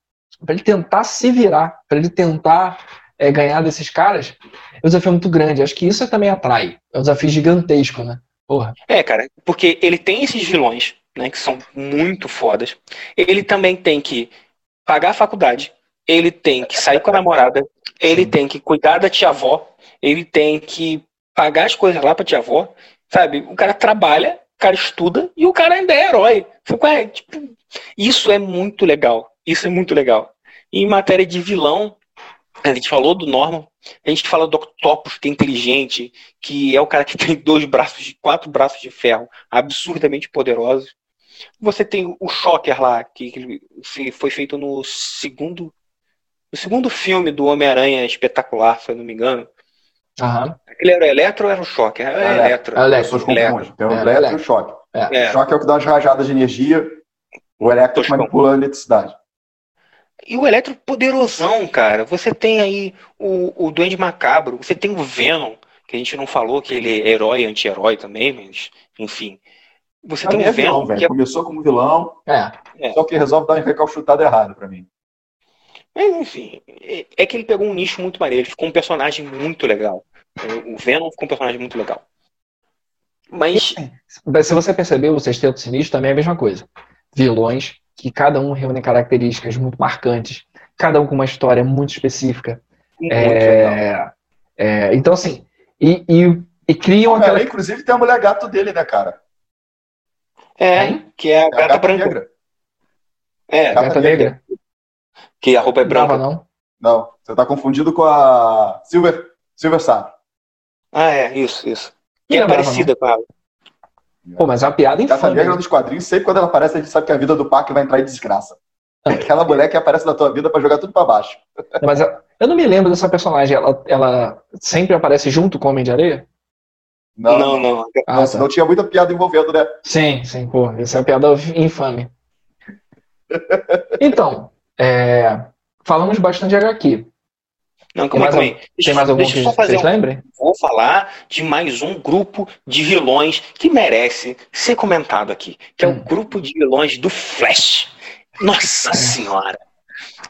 pra ele tentar se virar, pra ele tentar é, ganhar desses caras, é um desafio muito grande. Acho que isso também atrai. É um desafio gigantesco, né? Porra. É, cara, porque ele tem esses vilões, né, que são muito fodas. Ele também tem que pagar a faculdade, ele tem que sair com a namorada, ele Sim. tem que cuidar da tia-avó, ele tem que pagar as coisas lá pra tia-avó, sabe? O cara trabalha, o cara estuda e o cara ainda é herói. É, tipo, isso é muito legal. Isso é muito legal. E em matéria de vilão, a gente falou do Norman, a gente fala do Octopus, que é inteligente, que é o cara que tem dois braços, quatro braços de ferro, absurdamente poderosos. Você tem o Shocker lá, que, foi feito no segundo, no segundo filme do Homem-Aranha espetacular, se eu não me engano. Aham. Ele era o Eletro ou era o Shocker? Era o Eletro. Eletro. É o As Electro. pessoas confundem. Tem o É, Electro e Electro. o Choque. É. O Choque é o que dá umas rajadas de energia, o Electro manipula a eletricidade. E o Eletro poderosão, cara. Você tem aí o, o Duende Macabro, você tem o Venom, que a gente não falou que ele é herói e anti-herói também, mas enfim. Você Pra tem o é vilão, Venom, que velho. é Começou como vilão, É. É. só que resolve dar uma recalchutada errada pra mim. Mas, enfim, é- é que ele pegou um nicho muito maneiro. Ele ficou um personagem muito legal. O Venom ficou um personagem muito legal. Mas, se você percebeu, o Sexteto Sinistro também é a mesma coisa. Vilões que cada um reúne características muito marcantes, cada um com uma história muito específica. muito legal. É, é, então, assim, e, e, e criam aquela. Homem-Aranha, inclusive, tem a mulher gato dele, né, cara? É, Hein? que é a É a gata gata branca. negra. É, Gata Gata negra. Negra. que a roupa é branca. Não, não. Não, você tá confundido com a Silver, Silver Sable. Ah, é, isso, isso. Que é parecida com ela. Pô, mas é uma piada infame. negra né? nos quadrinhos, sempre quando ela aparece, a gente sabe que a vida do parque vai entrar em desgraça. Aquela mulher que aparece na tua vida pra jogar tudo pra baixo. Mas eu, eu não me lembro dessa personagem. Ela, ela sempre aparece junto com o Homem de Areia? Não, Não, não, não. Ah, não, não tinha muita piada envolvendo, né? Sim, sim, pô, essa é uma piada infame. Então, é, falamos bastante de HQ. Não, Tem calma aí, mais, calma algum- aí. Deixa, tem mais algum deixa que eu só fazer vocês um, lembrem? Vou falar de mais um grupo de vilões que merece ser comentado aqui, que é o Hum. grupo de vilões do Flash. Nossa senhora!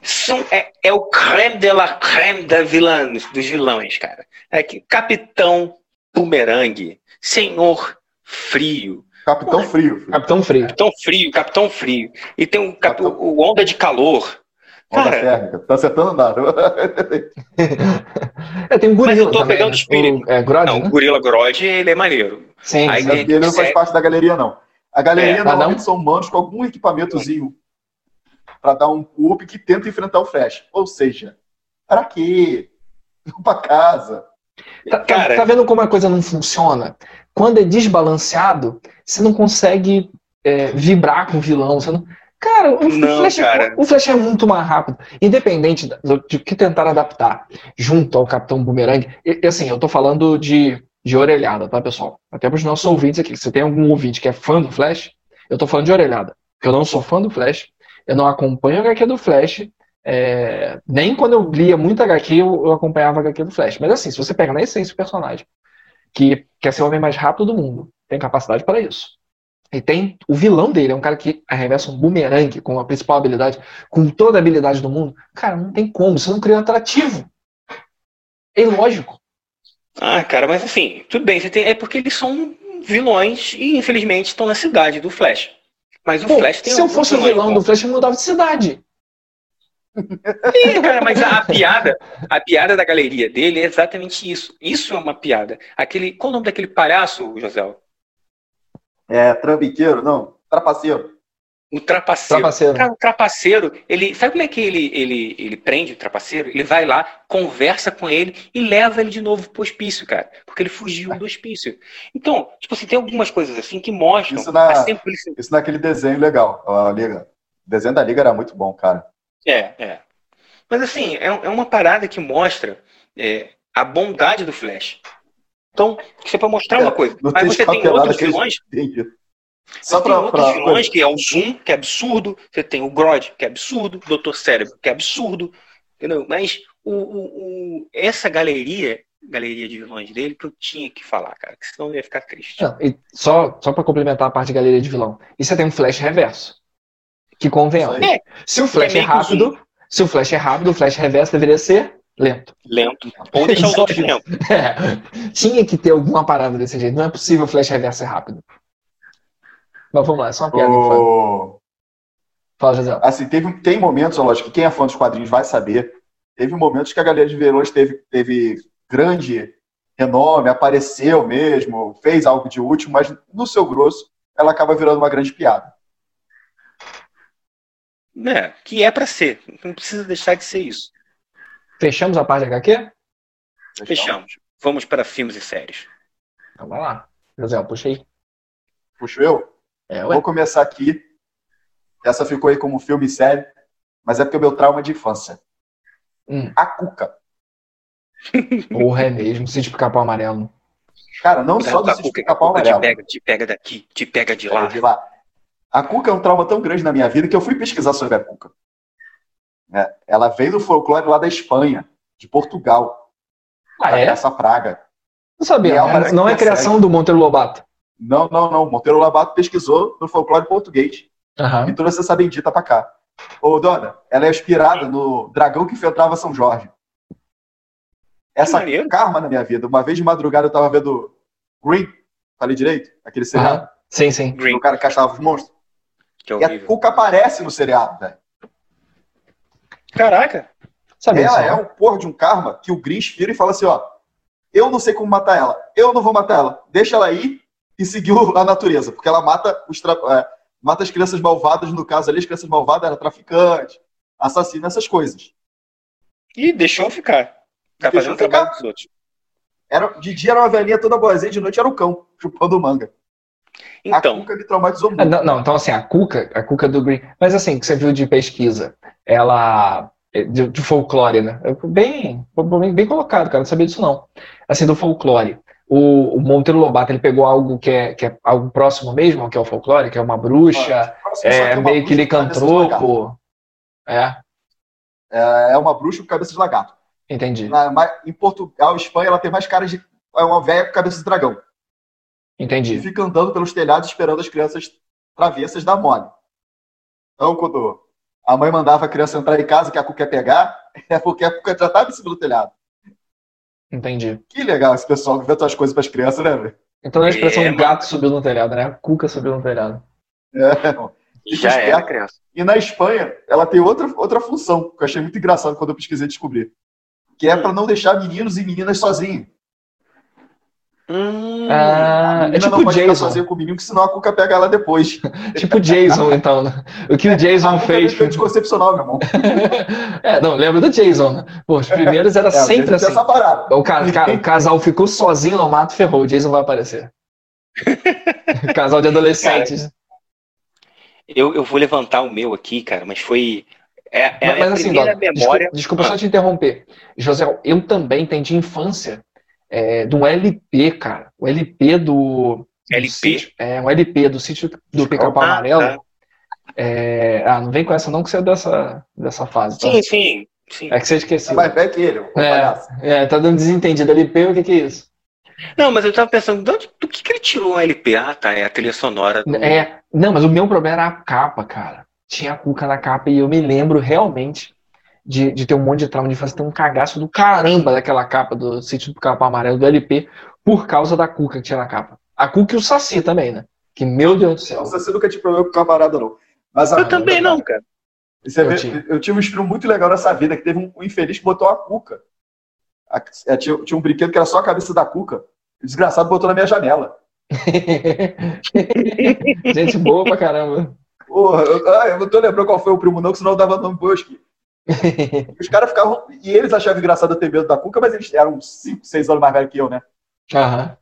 São, é, é o creme de la creme da vilãs, dos vilões, cara. É que Capitão Bumerangue, Senhor Frio, Capitão Frio. filho. Capitão Frio. Capitão Frio, Capitão Frio. E tem o, cap- Capitão- o Onda de Calor. Onda Cara, térmica. Tá acertando nada. É, tem um gorila eu tô também, pegando né? espírito. O, é, Grod, não, né? o Gorila Grodd, ele é maneiro. Sim, Aí sim. tem- Ele não faz parte da galeria, não. A galeria É. Ah, normalmente não? são humanos com algum equipamentozinho pra dar um up que tenta enfrentar o Flash. Ou seja, para quê? Vão pra casa. Tá, tá- Cara- tá vendo como a coisa não funciona? Quando é desbalanceado, você não consegue é, vibrar com o vilão. Você não... Cara, o, Não, Flash, cara. o Flash é muito mais rápido. Independente do, que tentar adaptar junto ao Capitão Boomerang. E, assim, eu tô falando de, de orelhada, tá, pessoal? Até para os nossos ouvintes aqui. Se tem algum ouvinte que é fã do Flash, eu tô falando de orelhada. Porque eu não sou fã do Flash, eu não acompanho a HQ do Flash. é, nem quando eu lia muita HQ, eu, eu acompanhava a HQ do Flash. Mas assim, se você pega na essência o personagem, que quer ser o homem mais rápido do mundo, tem capacidade para isso. E tem o vilão dele, é um cara que arremessa um bumerangue com a principal habilidade, com toda a habilidade do mundo. Cara, não tem como, você não cria um atrativo. É ilógico. Ah, cara, mas assim, tudo bem, tem, é porque eles são vilões e infelizmente estão na cidade do Flash. Mas o Pô, Flash tem se eu fosse o vilão do Flash, eu mudava de cidade. Sim, cara, mas a, a piada, a piada da galeria dele é exatamente isso. Isso é uma piada. Aquele, qual o nome daquele palhaço, José? É, trambiqueiro? Não, trapaceiro. O trapaceiro. Trapaceiro. Cara, o trapaceiro, ele. Sabe como é que ele, ele, ele prende o trapaceiro? Ele vai lá, conversa com ele e leva ele de novo pro hospício, cara. Porque ele fugiu do hospício. Então, tipo assim, tem algumas coisas assim que mostram Isso na- a simplicidade. Isso naquele desenho legal, a Liga. O desenho da Liga era muito bom, cara. É, é. Mas assim, é, é uma parada que mostra é, a bondade do Flash. Então, isso é pra mostrar uma coisa. Mas tem você tem outros vilões Só tem pra, outros pra- vilões, que é o Zoom, que é absurdo. Você tem o Grodd, que é absurdo. O Doutor Cérebro, que é absurdo. Entendeu? Mas o, o- o- essa galeria, galeria de vilões dele, que eu tinha que falar, cara. Que senão eu ia ficar triste. Não, e só, só para complementar a parte de galeria de vilão. E você tem um Flash reverso. Que convenhamos. Isso aí. Se o Flash É é rápido, se o Flash é rápido, o Flash reverso deveria ser lento. Lento. Ou deixar isso. lentos. É, tinha que ter alguma parada desse jeito. Não é possível o Flash reverso ser rápido. Mas vamos lá, é só uma piada. infame. o- Fala, José. Assim, teve, tem momentos, lógico, que quem é fã dos quadrinhos vai saber. Teve momentos que a Galeria de Vilões teve, teve grande renome, apareceu mesmo, fez algo de útil, mas no seu grosso, ela acaba virando uma grande piada. É, que é pra ser. Não precisa deixar de ser isso. Fechamos a parte de HQ? Fechamos. Vamos para filmes e séries. Então vai lá. José, puxa aí. Puxo eu? É. Vou começar aqui. Essa ficou aí como filme e série, mas é porque é o meu trauma de infância. Hum. A Cuca. Porra, é mesmo. Sítio Pica-Pau Amarelo. Cara, não só do Cuca, Sítio Pica-Pau Cuca te Amarelo. pega, te pega daqui, te pega de É, lá. de lá. A Cuca é um trauma tão grande na minha vida que eu fui pesquisar sobre a Cuca. É, ela veio do folclore lá da Espanha, de Portugal, Ah, é? essa praga. Não sabia. Não, ela não é persegue. criação do Monteiro Lobato. Não, não, não. Monteiro Lobato pesquisou no folclore português Aham. e trouxe essa bendita pra cá. Ô, dona, ela é inspirada no dragão que enfrentava São Jorge. Essa karma na minha vida. Uma vez de madrugada eu tava vendo Green, falei direito? Aquele seriado. Aham. Sim, sim. Green, O cara que caçava os monstros. que é E a. Cuca aparece no seriado, velho. Caraca. Sabia Ela disso, é não? um porra de um karma que o Gris vira e fala assim, ó, eu não sei como matar ela, eu não vou matar ela, deixa ela ir e seguir a natureza, porque ela mata os tra- é, mata as crianças malvadas, no caso ali, as crianças malvadas eram traficantes, assassinos, essas coisas. E deixou ficar. Tá fazendo trabalho dos outros. Era, de dia era uma velhinha toda boazinha, de noite era o cão, chupando manga. A Então, Cuca me traumatizou Ah, muito. Não, não, então assim, a Cuca, a Cuca do Green. Mas assim, que você viu de pesquisa, ela. De, de folclore, né? Bem, bem, bem colocado, cara. Não sabia disso, não. Assim, do folclore. O, o Monteiro Lobato, ele pegou algo que é, que é algo próximo mesmo, que é o folclore, que é uma bruxa, só é que uma meio que bruxa lagarto. licantropo. É. É, é uma bruxa com cabeça de lagarto. Entendi. Na- em Portugal, Espanha, ela tem mais cara de. É uma velha com cabeça de dragão. E Entendi. fica andando pelos telhados esperando as crianças travessas dar mole. Então, quando a mãe mandava a criança entrar em casa que a Cuca quer pegar, é porque a Cuca já estava em cima do telhado. Entendi. Que legal esse pessoal que inventa as coisas para as crianças, né, velho? Então a expressão É, gato subiu no telhado, né? A cuca subiu no telhado. É, não. Já esperto. era criança. E na Espanha, ela tem outra, outra função, que eu achei muito engraçado quando eu pesquisei e descobri. Que é para não deixar meninos e meninas sozinhos. Hum, Ah, a é tipo não o pode ficar Jason. sozinha com o menino, que senão a Cuca pega ela depois. Tipo o Jason, então. né? O que o A Jason Cuca é fez. meio anticoncepcional, meu irmão. É, não, lembra do Jason, né? Pô, os primeiros era É, sempre assim. essa parada. O, ca- ca- o casal ficou sozinho no mato, ferrou. O Jason vai aparecer. casal de adolescentes. eu, eu vou levantar o meu aqui, cara, mas foi. É, é a mas, mas assim, primeira Dora, memória. desculpa, desculpa só te interromper. José, eu também tenho de infância é, de um LP, cara. O LP do. do LP? sítio- é, um LP do sítio do Pica-Pau Ah, Amarelo. tá. É, ah, não vem com essa não, que você é dessa, dessa fase. Tá? Sim, sim, sim. É que você esqueceu. mais velho que ele, É. É, tá dando desentendido. LP, o que, que é isso? Não, mas eu tava pensando, do que, que ele tirou um LP? Ah, tá, é a trilha sonora. Do... É, não, mas o meu problema era a capa, cara. Tinha a cuca na capa e eu me lembro realmente de, de ter um monte de trauma de infância, ter um cagaço do caramba daquela capa do sítio do Capão Amarelo do LP por causa da cuca que tinha na capa. A cuca e o Saci também, né? Que meu Deus do céu. Você nunca tive problema com camarada, não. Mas a- Eu também não, cara. Você Eu vê, tive. eu tive um espírito muito legal nessa vida, que teve um, um infeliz que botou a cuca. A- é, tinha, tinha um brinquedo que era só a cabeça da cuca. O desgraçado botou na minha janela. Gente boa pra caramba. Porra, eu, ah, eu não tô lembrando qual foi o primo, não, que senão eu dava nome Bosque. E os caras ficavam. E eles achavam engraçado eu ter medo da cuca, mas eles eram 5, 6 anos mais velhos que eu, né? Aham.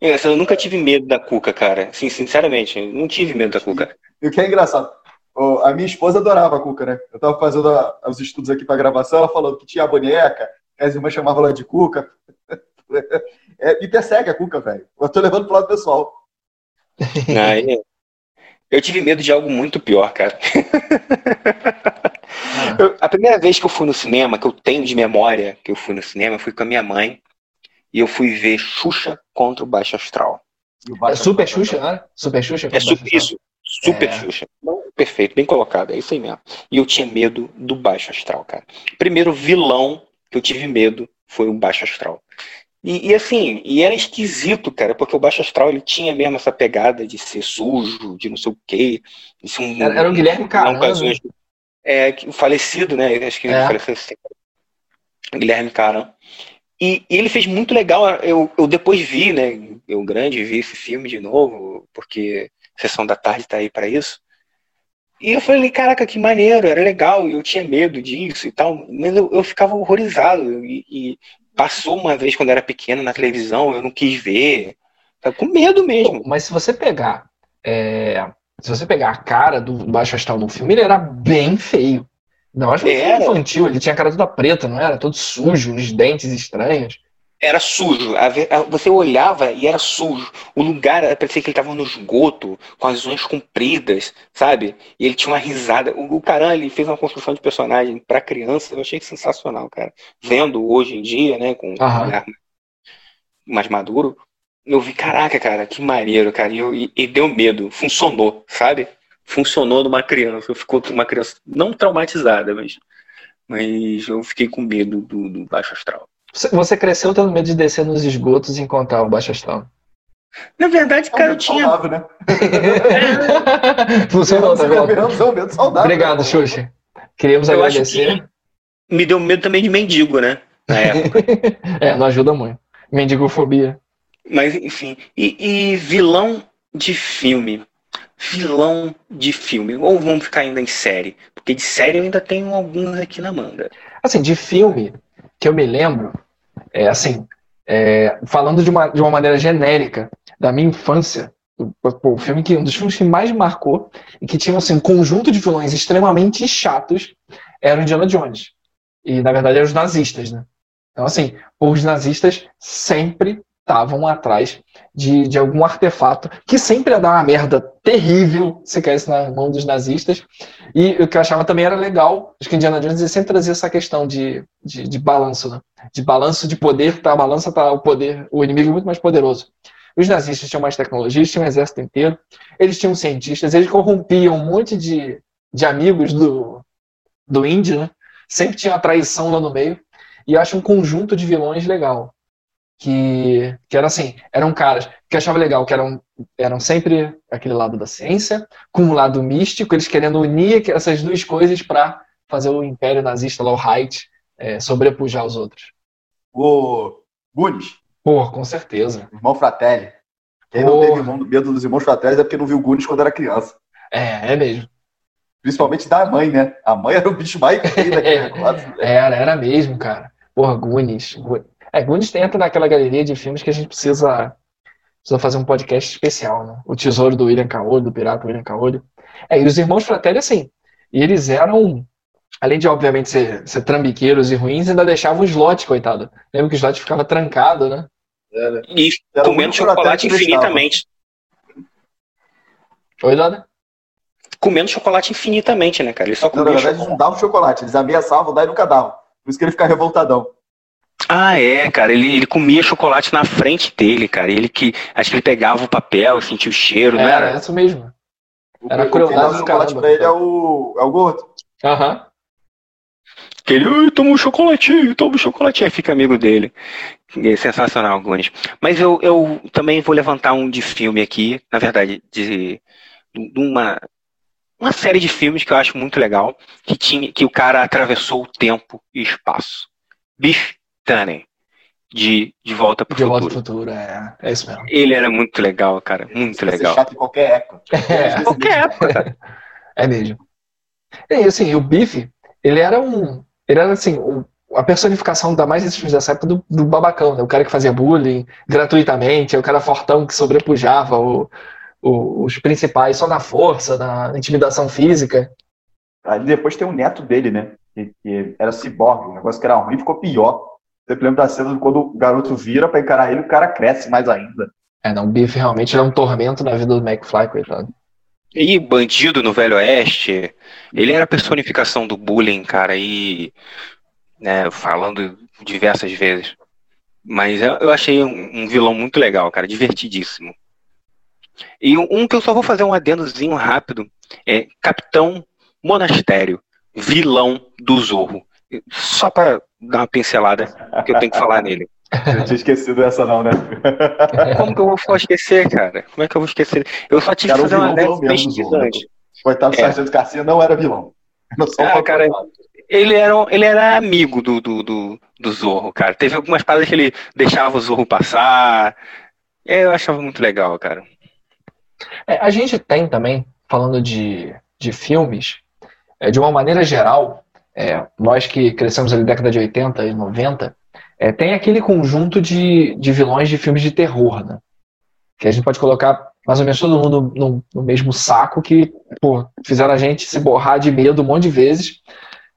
É, Eu nunca tive medo da Cuca, cara. Sim, sinceramente, não tive medo da Cuca. E o que é engraçado, a minha esposa adorava a Cuca, né? Eu tava fazendo a- os estudos aqui pra gravação, ela falou que tinha a boneca, que as irmãs chamavam ela de Cuca. É, me persegue a Cuca, velho. Eu tô levando pro lado pessoal. Aí, eu tive medo de algo muito pior, cara. Eu- a primeira vez que eu fui no cinema, que eu tenho de memória que eu fui no cinema, eu fui com a minha mãe e eu fui ver Xuxa contra o Baixo Astral. O É Baixo Super Astral. Xuxa, né? Super Xuxa. É su- isso, Super É. Xuxa. Perfeito, bem colocado, é isso aí mesmo. E eu tinha medo do Baixo Astral, cara. O primeiro vilão que eu tive medo foi o Baixo Astral. E, e assim, e era esquisito, cara, porque o Baixo Astral ele tinha mesmo essa pegada de ser sujo, de não sei o quê. De ser um, Era, era o Guilherme não, É, o falecido, né? Acho que ele É. faleceu assim. Guilherme Caram. E, e ele fez muito legal. Eu, eu depois vi, né? Eu grande vi esse filme de novo, porque Sessão da Tarde tá aí para isso. E eu falei, caraca, que maneiro, era legal, eu tinha medo disso e tal, mas eu, eu ficava horrorizado. E, e passou uma vez quando eu era pequeno na televisão, eu não quis ver. Tava com medo mesmo. Mas se você pegar. é, se você pegar a cara do Baixo Astral no filme, ele era bem feio. Não, acho que Era. infantil, ele tinha a cara toda preta, não era? Todo sujo, os dentes estranhos. Era sujo. Você olhava e era sujo. O lugar parecia que ele estava no esgoto, com as unhas compridas, sabe? E ele tinha uma risada. O, Caran, ele fez uma construção de personagem para criança. Eu achei sensacional, cara. Vendo hoje em dia, né, com um olhar mais maduro, eu vi, caraca, cara, que maneiro, cara. E, eu- e- e deu medo. Funcionou, sabe? Funcionou numa criança. Eu ficou uma criança não traumatizada, mas, mas eu fiquei com medo do, do baixo astral. Você- cresceu tendo medo de descer nos esgotos e encontrar o Baixo Astral. Na verdade, É um cara, eu tinha. saudável, né? Funcionou, tá vendo? É um saudável. Obrigado, né? Xuxa. Queríamos Eu acho agradecer. que me deu medo também de mendigo, né? Na época. É, não ajuda muito. Mendigofobia. Mas, enfim. E, e vilão de filme. Vilão de filme. Ou vamos ficar ainda em série? Porque de série eu ainda tenho alguns aqui na manga. Assim, de filme que eu me lembro, é assim, é, falando de uma, de uma maneira genérica da minha infância, o, filme que um dos filmes que mais me marcou e que tinha assim, um conjunto de vilões extremamente chatos era o Indiana Jones. E na verdade eram os nazistas, né? Então, assim, os nazistas sempre estavam atrás de, de algum artefato que sempre ia dar uma merda terrível se caísse na mão dos nazistas. E o que eu achava também era legal, acho que Indiana Jones sempre trazia essa questão de, de, de balanço, né? De balanço de poder, tá? A balança tá o poder, o inimigo é muito mais poderoso. Os nazistas tinham mais tecnologia, tinham um exército inteiro, eles tinham cientistas, eles corrompiam um monte de, de amigos do, do índio, né? Sempre tinha traição lá no meio. E acho um conjunto de vilões legal. Que, que era assim, eram caras que achava legal, que eram, eram sempre aquele lado da ciência, com um lado místico, eles querendo unir essas duas coisas para fazer o império nazista lá, o Reich, é, sobrepujar os outros. O Gunis. Pô, com certeza. Irmão Fratelli. Quem não teve medo dos irmãos Fratelli é porque não viu Gunis quando era criança. É, é mesmo. Principalmente da mãe, né? A mãe era o bicho mais feio daquele negócio. Né? Era, era mesmo, cara. Porra, Gunis. É, Gunis entra naquela galeria de filmes que a gente precisa, precisa fazer um podcast especial, né? O Tesouro do William Caolho, do Pirata William Caolho. É, e os irmãos Fratelli, assim, e eles eram, além de, obviamente, ser, ser trambiqueiros e ruins, ainda deixavam o slot, coitado. Lembra que o slot ficava trancado, né? Era. E comendo chocolate infinitamente. Oi, Dada? Comendo chocolate infinitamente, né, cara? Ele só comia não, na verdade, chocolate. não davam chocolate, eles ameaçavam dar e nunca davam. Por isso que ele fica revoltadão. Ah, é, cara, ele, ele comia chocolate na frente dele, cara. Ele que. Acho que ele pegava o papel, sentia o cheiro, É, não era? isso mesmo. O Era crueldade do chocolate caramba. pra ele é o, é o gordo. Aham. Que ele, "Ai, toma um chocolatinho, toma um chocolatinho, aí fica amigo dele. É sensacional, Gunis. Mas eu, eu também vou levantar um de filme aqui, na verdade, de, de uma, uma série de filmes que eu acho muito legal, que, tinha, que o cara atravessou o tempo e espaço. Biff De De Volta pro De volta Futuro. ao futuro, é, é isso mesmo. Ele era muito legal, cara, muito legal. chato em qualquer época. É, Qualquer época, cara. é mesmo. E assim, o Biff, ele era um. Ele era assim, o- a personificação da mais desses filmes dessa época do, do babacão, né? O cara que fazia bullying gratuitamente, é o cara fortão que sobrepujava o- o- os principais só na força, na intimidação física. Aí depois tem o neto dele, né? Que, que era ciborgue, um negócio que era ruim ficou pior. Você lembra da cena de quando o garoto vira pra encarar ele, o cara cresce mais ainda. É, não, o Biff realmente era um tormento na vida do McFly, coitado. E bandido no Velho Oeste, ele era a personificação do bullying, cara, e né, falando diversas vezes. Mas eu, achei um, um vilão muito legal, cara, divertidíssimo. E um, um que eu só vou fazer um adendozinho rápido é Capitão Monastério, vilão do Zorro. Só pra dar uma pincelada que eu tenho que falar nele. Eu tinha esquecido essa não, né? Como que eu vou esquecer, cara? Como é que eu vou esquecer? Eu só tive Cara, que o fazer uma vilão leve mesmo. Coitado do É. Sargento Garcia não era vilão. Um Ah, cara. Ele era, ele era amigo do, do, do, do Zorro, cara. Teve algumas paradas que ele deixava o Zorro passar. É, Eu achava muito legal, cara. É, a gente tem também, falando de, de filmes, é, de uma maneira geral, é, nós que crescemos ali na década de 80 e 90, é, tem aquele conjunto de, de vilões de filmes de terror, né? Que a gente pode colocar mais ou menos todo mundo no, no mesmo saco que pô, fizeram a gente se borrar de medo um monte de vezes.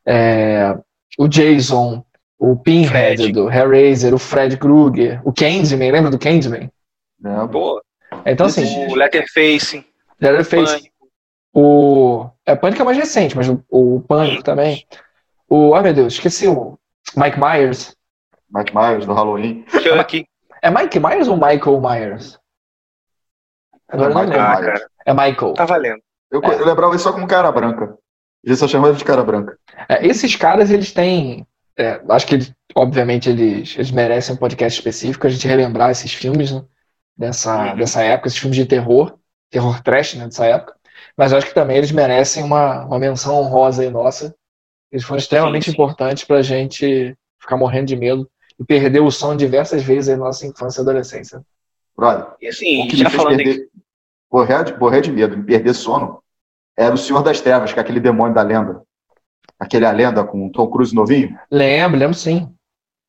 É, o Jason, o Pinhead Fred. do Hellraiser, o Fred Krueger, o Candyman, lembra do Candyman? Né? Pô, Então, assim, o Letterface, Leatherface, Pânico. o. É, Pânico é mais recente, mas o, o Pânico também. O. Ai meu Deus, esqueci o. Mike Myers. Mike Myers, do Halloween. Chuck. É Mike Myers ou Michael Myers? Agora não lembro. Ah, cara, É Michael. tá valendo. Eu, eu lembrava isso só como cara branca. Eles só chamavam de cara branca. É, esses caras, eles têm. é, acho que, eles, obviamente, eles, eles merecem um podcast específico, a gente relembrar esses filmes, né? Dessa, Uhum. dessa época, esses filmes de terror, terror trash, né? Dessa época. Mas acho que também eles merecem uma, uma menção honrosa aí nossa. Eles foram extremamente Sim, sim. importantes pra gente ficar morrendo de medo e perder o som diversas vezes aí na nossa infância e adolescência. Brother, E assim, o que já me fez falando em perder, morrer, de, morrer de medo, me perder sono, era o Senhor das Trevas, que é aquele demônio da lenda. Aquele A Lenda com o Tom Cruise novinho. Lembro, lembro sim.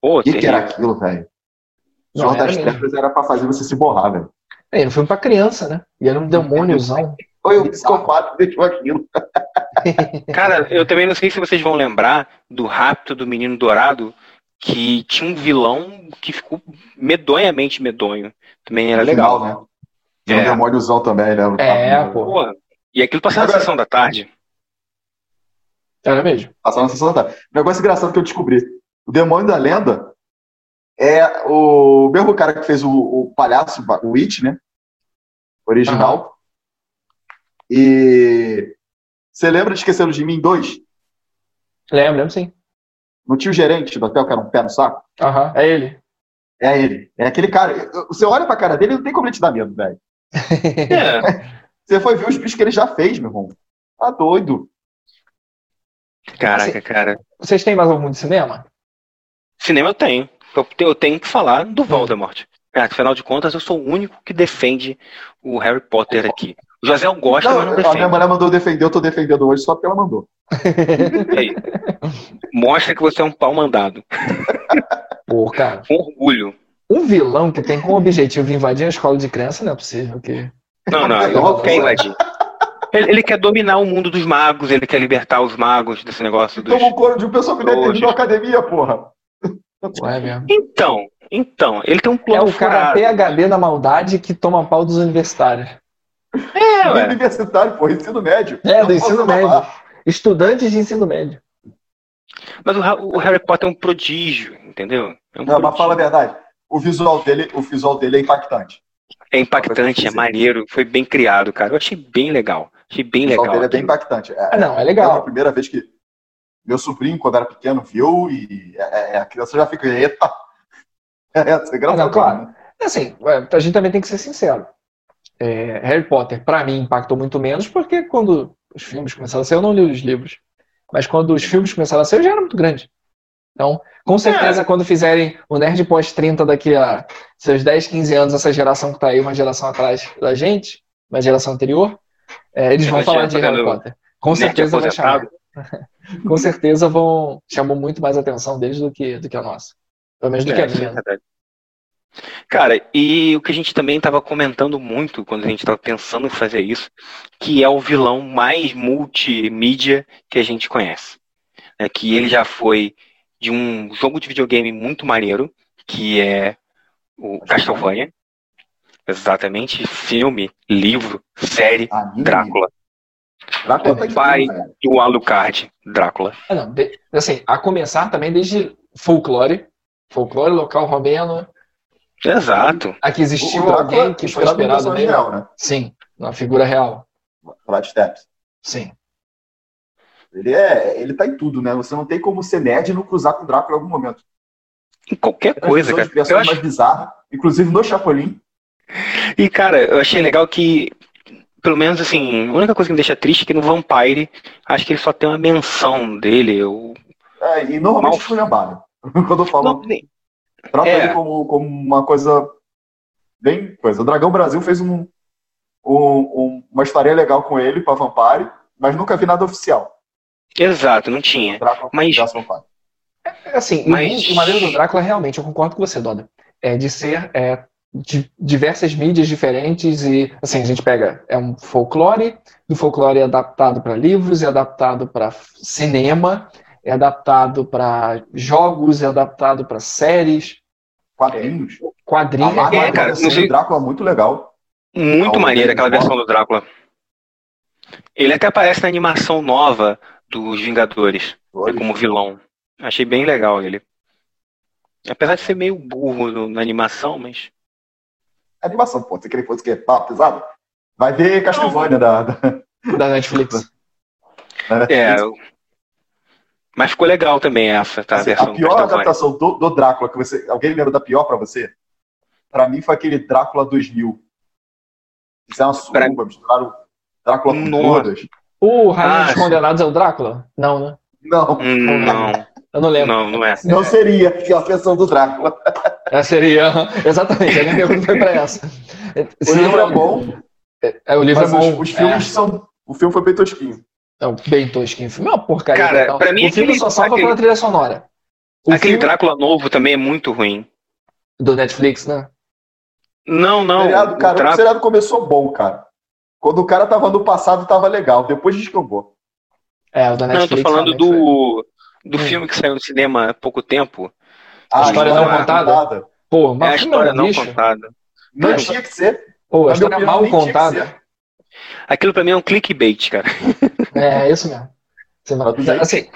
O que, que era aquilo, velho? O Senhor das mesmo. Trevas era pra fazer você se borrar, velho. É, ele foi pra criança, né? E era um demôniozão. Foi o psicopata que deixou aquilo. Cara, eu também não sei se vocês vão lembrar do Rapto do Menino Dourado, que tinha um vilão que ficou medonhamente medonho. Também era No legal. final, né? Tem um É. demôniozão também, né? É, pô. E aquilo passava na sessão da tarde. Era mesmo. Passava na sessão da tarde. Um negócio engraçado que eu descobri. O Demônio da Lenda é o mesmo cara que fez o, o palhaço, o It, né? Original. E você lembra de Esqueceram de Mim 2? Lembro, lembro sim. Não tinha o gerente do hotel que era um pé no saco? Aham, é ele. É ele. É aquele cara. Você olha pra cara dele e não tem como ele te dar medo, velho. É. Você foi ver os bichos que ele já fez, meu irmão. Tá doido. Caraca, cara. Vocês têm mais algum de cinema? Cinema eu tenho. Eu, eu tenho que falar do Voldemort. É, afinal de contas, eu sou o único que defende o Harry Potter aqui. O José não gosta, Não, mas não a minha defende. mulher mandou defender, eu tô defendendo hoje só porque ela mandou. Aí. Mostra que você é um pau mandado. Pô, cara. Com orgulho. Um vilão que tem como objetivo invadir a escola de criança não é possível. Que... Não, não, ele não quer invadir. Ele, ele quer dominar o mundo dos magos, ele quer libertar os magos desse negócio dos. Toma um couro de um pessoal que nem Hoje. terminou a academia, porra. Não é mesmo. Então, então, ele tem um É plano o cara furado. PHD da maldade que toma pau dos universitários. É, ué. Universitário, porra, ensino médio. É, do ensino falar. médio. Estudantes de ensino médio. Mas o, o Harry Potter é um prodígio, entendeu? É um Não, mas prodígio. fala a verdade. O visual dele, o visual dele é impactante. É impactante, é maneiro, foi bem criado, cara. Eu achei bem legal. Achei bem O visual legal. dele é bem impactante. É, Ah, não, é é a legal. primeira vez que meu sobrinho, quando era pequeno, viu e é- é- a criança já fica, eita. É, é engraçado. Ah, não, claro. né? Assim, a gente também tem que ser sincero. É, Harry Potter, pra mim, impactou muito menos, porque quando os filmes começaram a ser, eu não li os livros. Mas quando os filmes começaram a ser, eu já era muito grande. Então, com certeza, quando fizerem o Nerd pós-30 daqui a seus 10, 15 anos, essa geração que tá aí, uma geração atrás da gente, uma geração anterior, é, eles vão falar de Harry vendo Potter. Com certeza vai chamar. Com certeza vão chamam muito mais a atenção deles do que, do que a nossa. Pelo menos do que É, a é minha. verdade. Cara, e o que a gente também estava comentando muito quando a gente estava pensando em fazer isso, que é o vilão mais multimídia que a gente conhece. É que ele já foi de um jogo de videogame muito maneiro, que é o Castlevania. Exatamente, filme, livro, série, Anime, Drácula. Drácula tá de Pai. velho. E o Alucard, Drácula. Ah, não, de- assim, a começar também desde folclore, folclore local romeno, Exato. a que existiu O Drácula alguém que foi inspirado personagem nele. real, né? Sim, uma figura real. Vlad Steps. Sim. Ele, é, ele tá em tudo, né? Você não tem como ser nerd e não cruzar com o Drácula em algum momento. Em qualquer As coisa, cara. Eu acho mais bizarras, inclusive no Chapolin. E, cara, eu achei legal que, pelo menos assim, a única coisa que me deixa triste é que no Vampire, acho que ele só tem uma menção dele. Eu... É, e normalmente Mal- lembrado. Quando eu falo, Não, nem- trata é. ele como, como uma coisa bem coisa. O Dragão Brasil fez um, um- um- uma história legal com ele pra Vampire, mas nunca vi nada oficial. Exato, não tinha. Drácula Mas- versus Vampire. Mas- Assim, mas... o maneiro do Drácula, realmente, eu concordo com você, Doda. É de ser é, de diversas mídias diferentes e, assim, a gente pega, é um folclore, do folclore é adaptado para livros, é adaptado para cinema, é adaptado para jogos, é adaptado para séries, Quadrinhos. A quadrinhos. Marvel É, é, cara, não sei- do Drácula é muito legal. Muito Ah, maneira aquela versão do Drácula. Ele até aparece na animação nova dos Vingadores, é como vilão. Achei bem legal ele. Apesar de ser meio burro no- na animação, mas. Animação, pô. Você queria que fosse o quê? Pesado? Vai ver Castlevania da, da, da Netflix. da Netflix. É. eu- Mas ficou legal também essa, tá? Assim, a versão a do pior adaptação do, do Drácula que você. Alguém lembra da pior pra você? Pra mim foi aquele Drácula 2000. Isso é uma Pra- suruba, misturaram Drácula com todas. O Rainha Ah, dos. Condenados é o Drácula? Não, né? Não, Não, Eu não lembro. não, não é. não seria a pior versão do Drácula. É, seria. Exatamente, a minha pergunta foi para essa. O livro é bom, É, o livro mas é bom. os, os filmes são. O filme foi bem tosquinho. É, é bem tosquinho. O filme é uma porcaria. Cara, total. pra mim, o filme aquele- só salva aquele- pela trilha sonora. O Aquele filme Drácula novo também é muito ruim. do Netflix, né? Não, O não. seriado, o cara, o Drácula- seriado começou bom, cara. Quando o cara tava no passado, tava legal. Depois descambou. É, o da Não, eu Netflix. tô falando foi. do, do Hum. filme que saiu no cinema há pouco tempo. Ah, história não não é contada? Pô, É mas a o filme é história um não lixo. contada. Não tinha que ser. Pô, a história mal contada. Aquilo pra mim é um clickbait, cara. É, isso mesmo. Assim,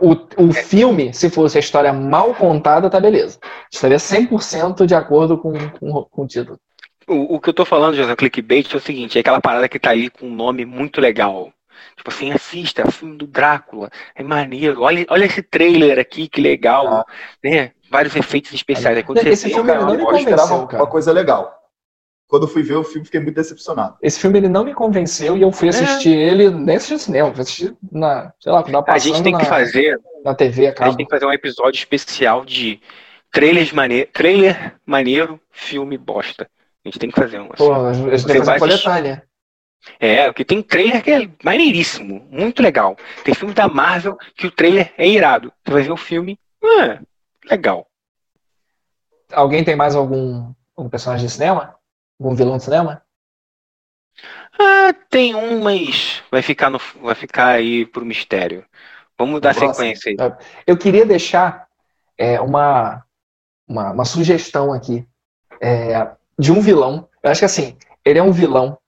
o, o filme, se fosse a história mal contada, tá beleza. Estaria 100% de acordo com, com, com o título. O, o que eu tô falando, José, clickbait é o seguinte, é aquela parada que tá aí com um nome muito legal. Tipo assim, assista, é o filme do Drácula, é maneiro, olha, olha esse trailer aqui, que legal, Ah. né? Vários efeitos especiais. Aí quando Esse você vê, filme Cara, não me convenceu, cara. uma coisa legal. Quando eu fui ver o filme, fiquei muito decepcionado. Esse filme ele não me convenceu e eu fui assistir ele, nem assisti no cinema, fui assistir na, sei lá, quando a gente tem na, que fazer, na TV a a gente tem que fazer um episódio especial de trailers maneiro, trailer maneiro, filme bosta. A gente tem que fazer um. assim. Pô, a gente tem que fazer assistir. É, porque tem trailer que é maneiríssimo, muito legal. Tem filme da Marvel que o trailer é irado. Você vai ver o filme, ah, legal. Alguém tem mais algum, algum personagem de cinema? Algum vilão de cinema? Ah, tem um, mas vai ficar, no, vai ficar aí pro mistério. Vamos dar Próximo. sequência aí. Eu queria deixar é, uma, uma, uma sugestão aqui é, de um vilão. Eu acho que assim, ele é um vilão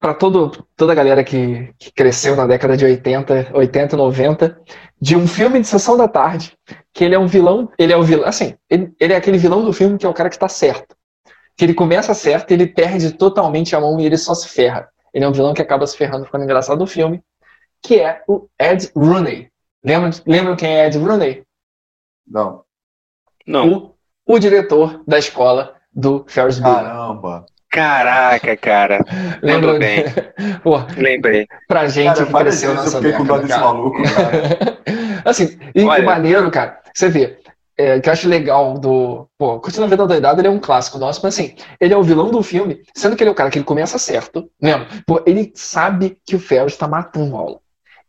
para toda a galera que, que cresceu na década de 80, 80 e 90, de um filme de sessão da tarde, que ele é um vilão, ele é o vilão, assim, ele, ele é aquele vilão do filme que é o cara que está certo. Que ele começa certo, ele perde totalmente a mão e ele só se ferra. Ele é um vilão que acaba se ferrando ficando engraçado no filme, que é o Ed Rooney. Lembra, lembra quem é Ed Rooney? Não. Não, O, o diretor da escola do Ferris Bueller. Caramba. caraca, cara. Lembra? Bem. Pô, Lembrei. pra gente Cara, cresceu vezes eu nessa fiquei com dó desse maluco, cara. assim, e Olha. o maneiro, cara, você vê, é, que eu acho legal do. Pô, Curtindo a Vida Doidada, ele é um clássico nosso, mas assim, ele é o vilão do filme, sendo que ele é o cara que ele começa certo, lembra? Pô, ele sabe que o Ferris tá matando a aula.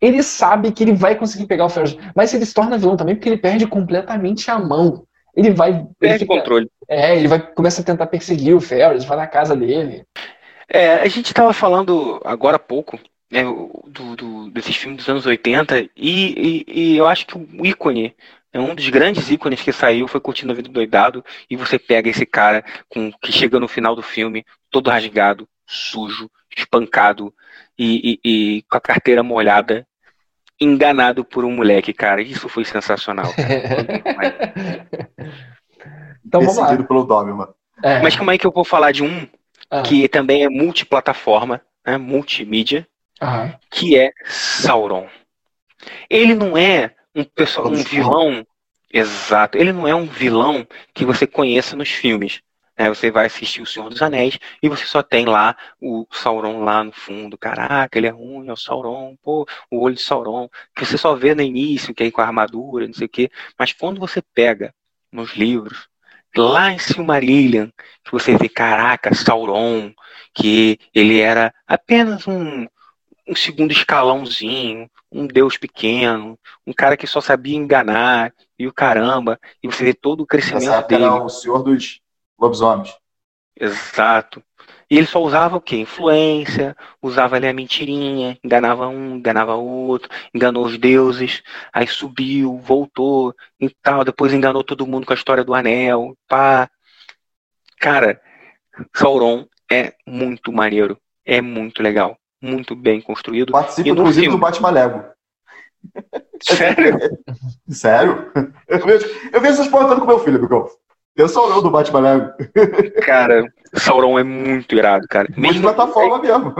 Ele sabe que ele vai conseguir pegar o Ferris, mas ele se torna vilão também porque ele perde completamente a mão. Ele vai. Ele Perde o fica, controle. é, ele vai começa a tentar perseguir o Ferris, vai na casa dele. É, a gente tava falando agora há pouco, né, o- do, do- desses filmes dos anos 80, e, e- e eu acho que o ícone, é um dos grandes ícones que saiu foi Curtindo a Vida Doidado, e você pega esse cara com, que chega no final do filme, todo rasgado, sujo, espancado, e, e- e com a carteira molhada, enganado por um moleque, cara. Isso foi sensacional. então vamos lá. Pelo Doberman. É, Mas como é que eu vou falar de um ah, que também é multiplataforma, né, multimídia, aham. que é Sauron. Ele não é um, perso- um vilão exato. Ele não é um vilão que você conheça nos filmes. né? Você vai assistir O Senhor dos Anéis e você só tem lá o Sauron lá no fundo. Caraca, ele é ruim, é o Sauron, pô, o olho de Sauron. Que você só vê no início, que é com a armadura, não sei o quê. Mas quando você pega nos livros, lá em Silmarillion, que você vê, caraca, Sauron, que ele era apenas um, um segundo escalãozinho, um deus pequeno, um cara que só sabia enganar, e o caramba, e você vê todo o crescimento época dele. era o Senhor dos Lobisomens. Exato. E ele só usava o quê? Influência, usava ali a mentirinha, enganava um, enganava outro, enganou os deuses, aí subiu, voltou e tal, depois enganou todo mundo com a história do anel, pá. Cara, Sauron é muito maneiro, é muito legal, muito bem construído. Participa, inclusive, filme? do Batman Lego. Sério? Sério? Eu vejo, eu vejo vocês portando com meu filho, Bicão. Eu sou o do Batman Lego. Cara, Sauron é muito irado, cara. Muito Mesmo, plataforma mesmo.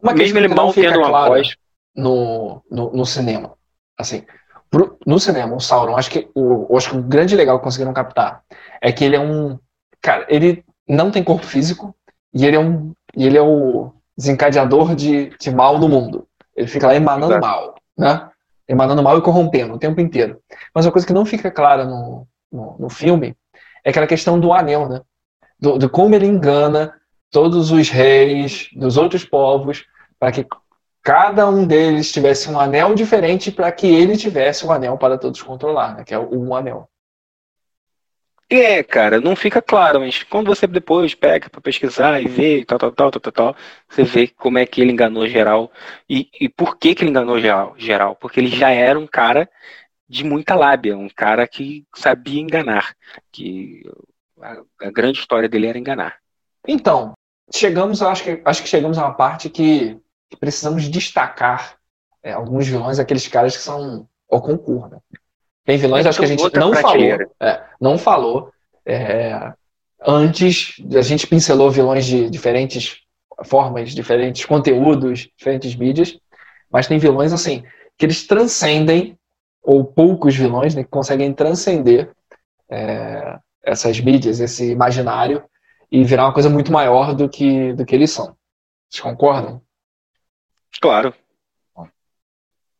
Uma mesmo ele mal fica tendo uma clara voz. no, no, no cinema. Assim, pro- no cinema, o Sauron, acho que o, eu acho que o grande legal que conseguiram captar é que ele é um. Cara, ele não tem corpo físico e ele é um. E ele é o desencadeador de, de mal no mundo. Ele fica lá emanando Exato. mal, né? Emanando mal e corrompendo o tempo inteiro. Mas uma coisa que não fica clara no, no, no filme é aquela questão do anel, né? Do, de como ele engana todos os reis dos outros povos para que cada um deles tivesse um anel diferente para que ele tivesse um anel para todos controlar, né? Que é o um anel. É, cara, não fica claro, mas quando você depois pega pra pesquisar e ver, tal, tal, tal, tal, tal, tal, você vê como é que ele enganou geral e, e por que que ele enganou geral, geral, porque ele já era um cara de muita lábia, um cara que sabia enganar, que a, a grande história dele era enganar. Então, chegamos, acho que, acho que chegamos a uma parte que, que precisamos destacar é, alguns vilões, aqueles caras que são ao concurso. Né? Tem vilões, acho que a gente não falou, é, não falou. É, antes, a gente pincelou vilões de diferentes formas, diferentes conteúdos, diferentes mídias, mas tem vilões assim que eles transcendem ou poucos vilões né, que conseguem transcender é, essas mídias, esse imaginário e virar uma coisa muito maior do que do que eles são. Vocês concordam? Claro.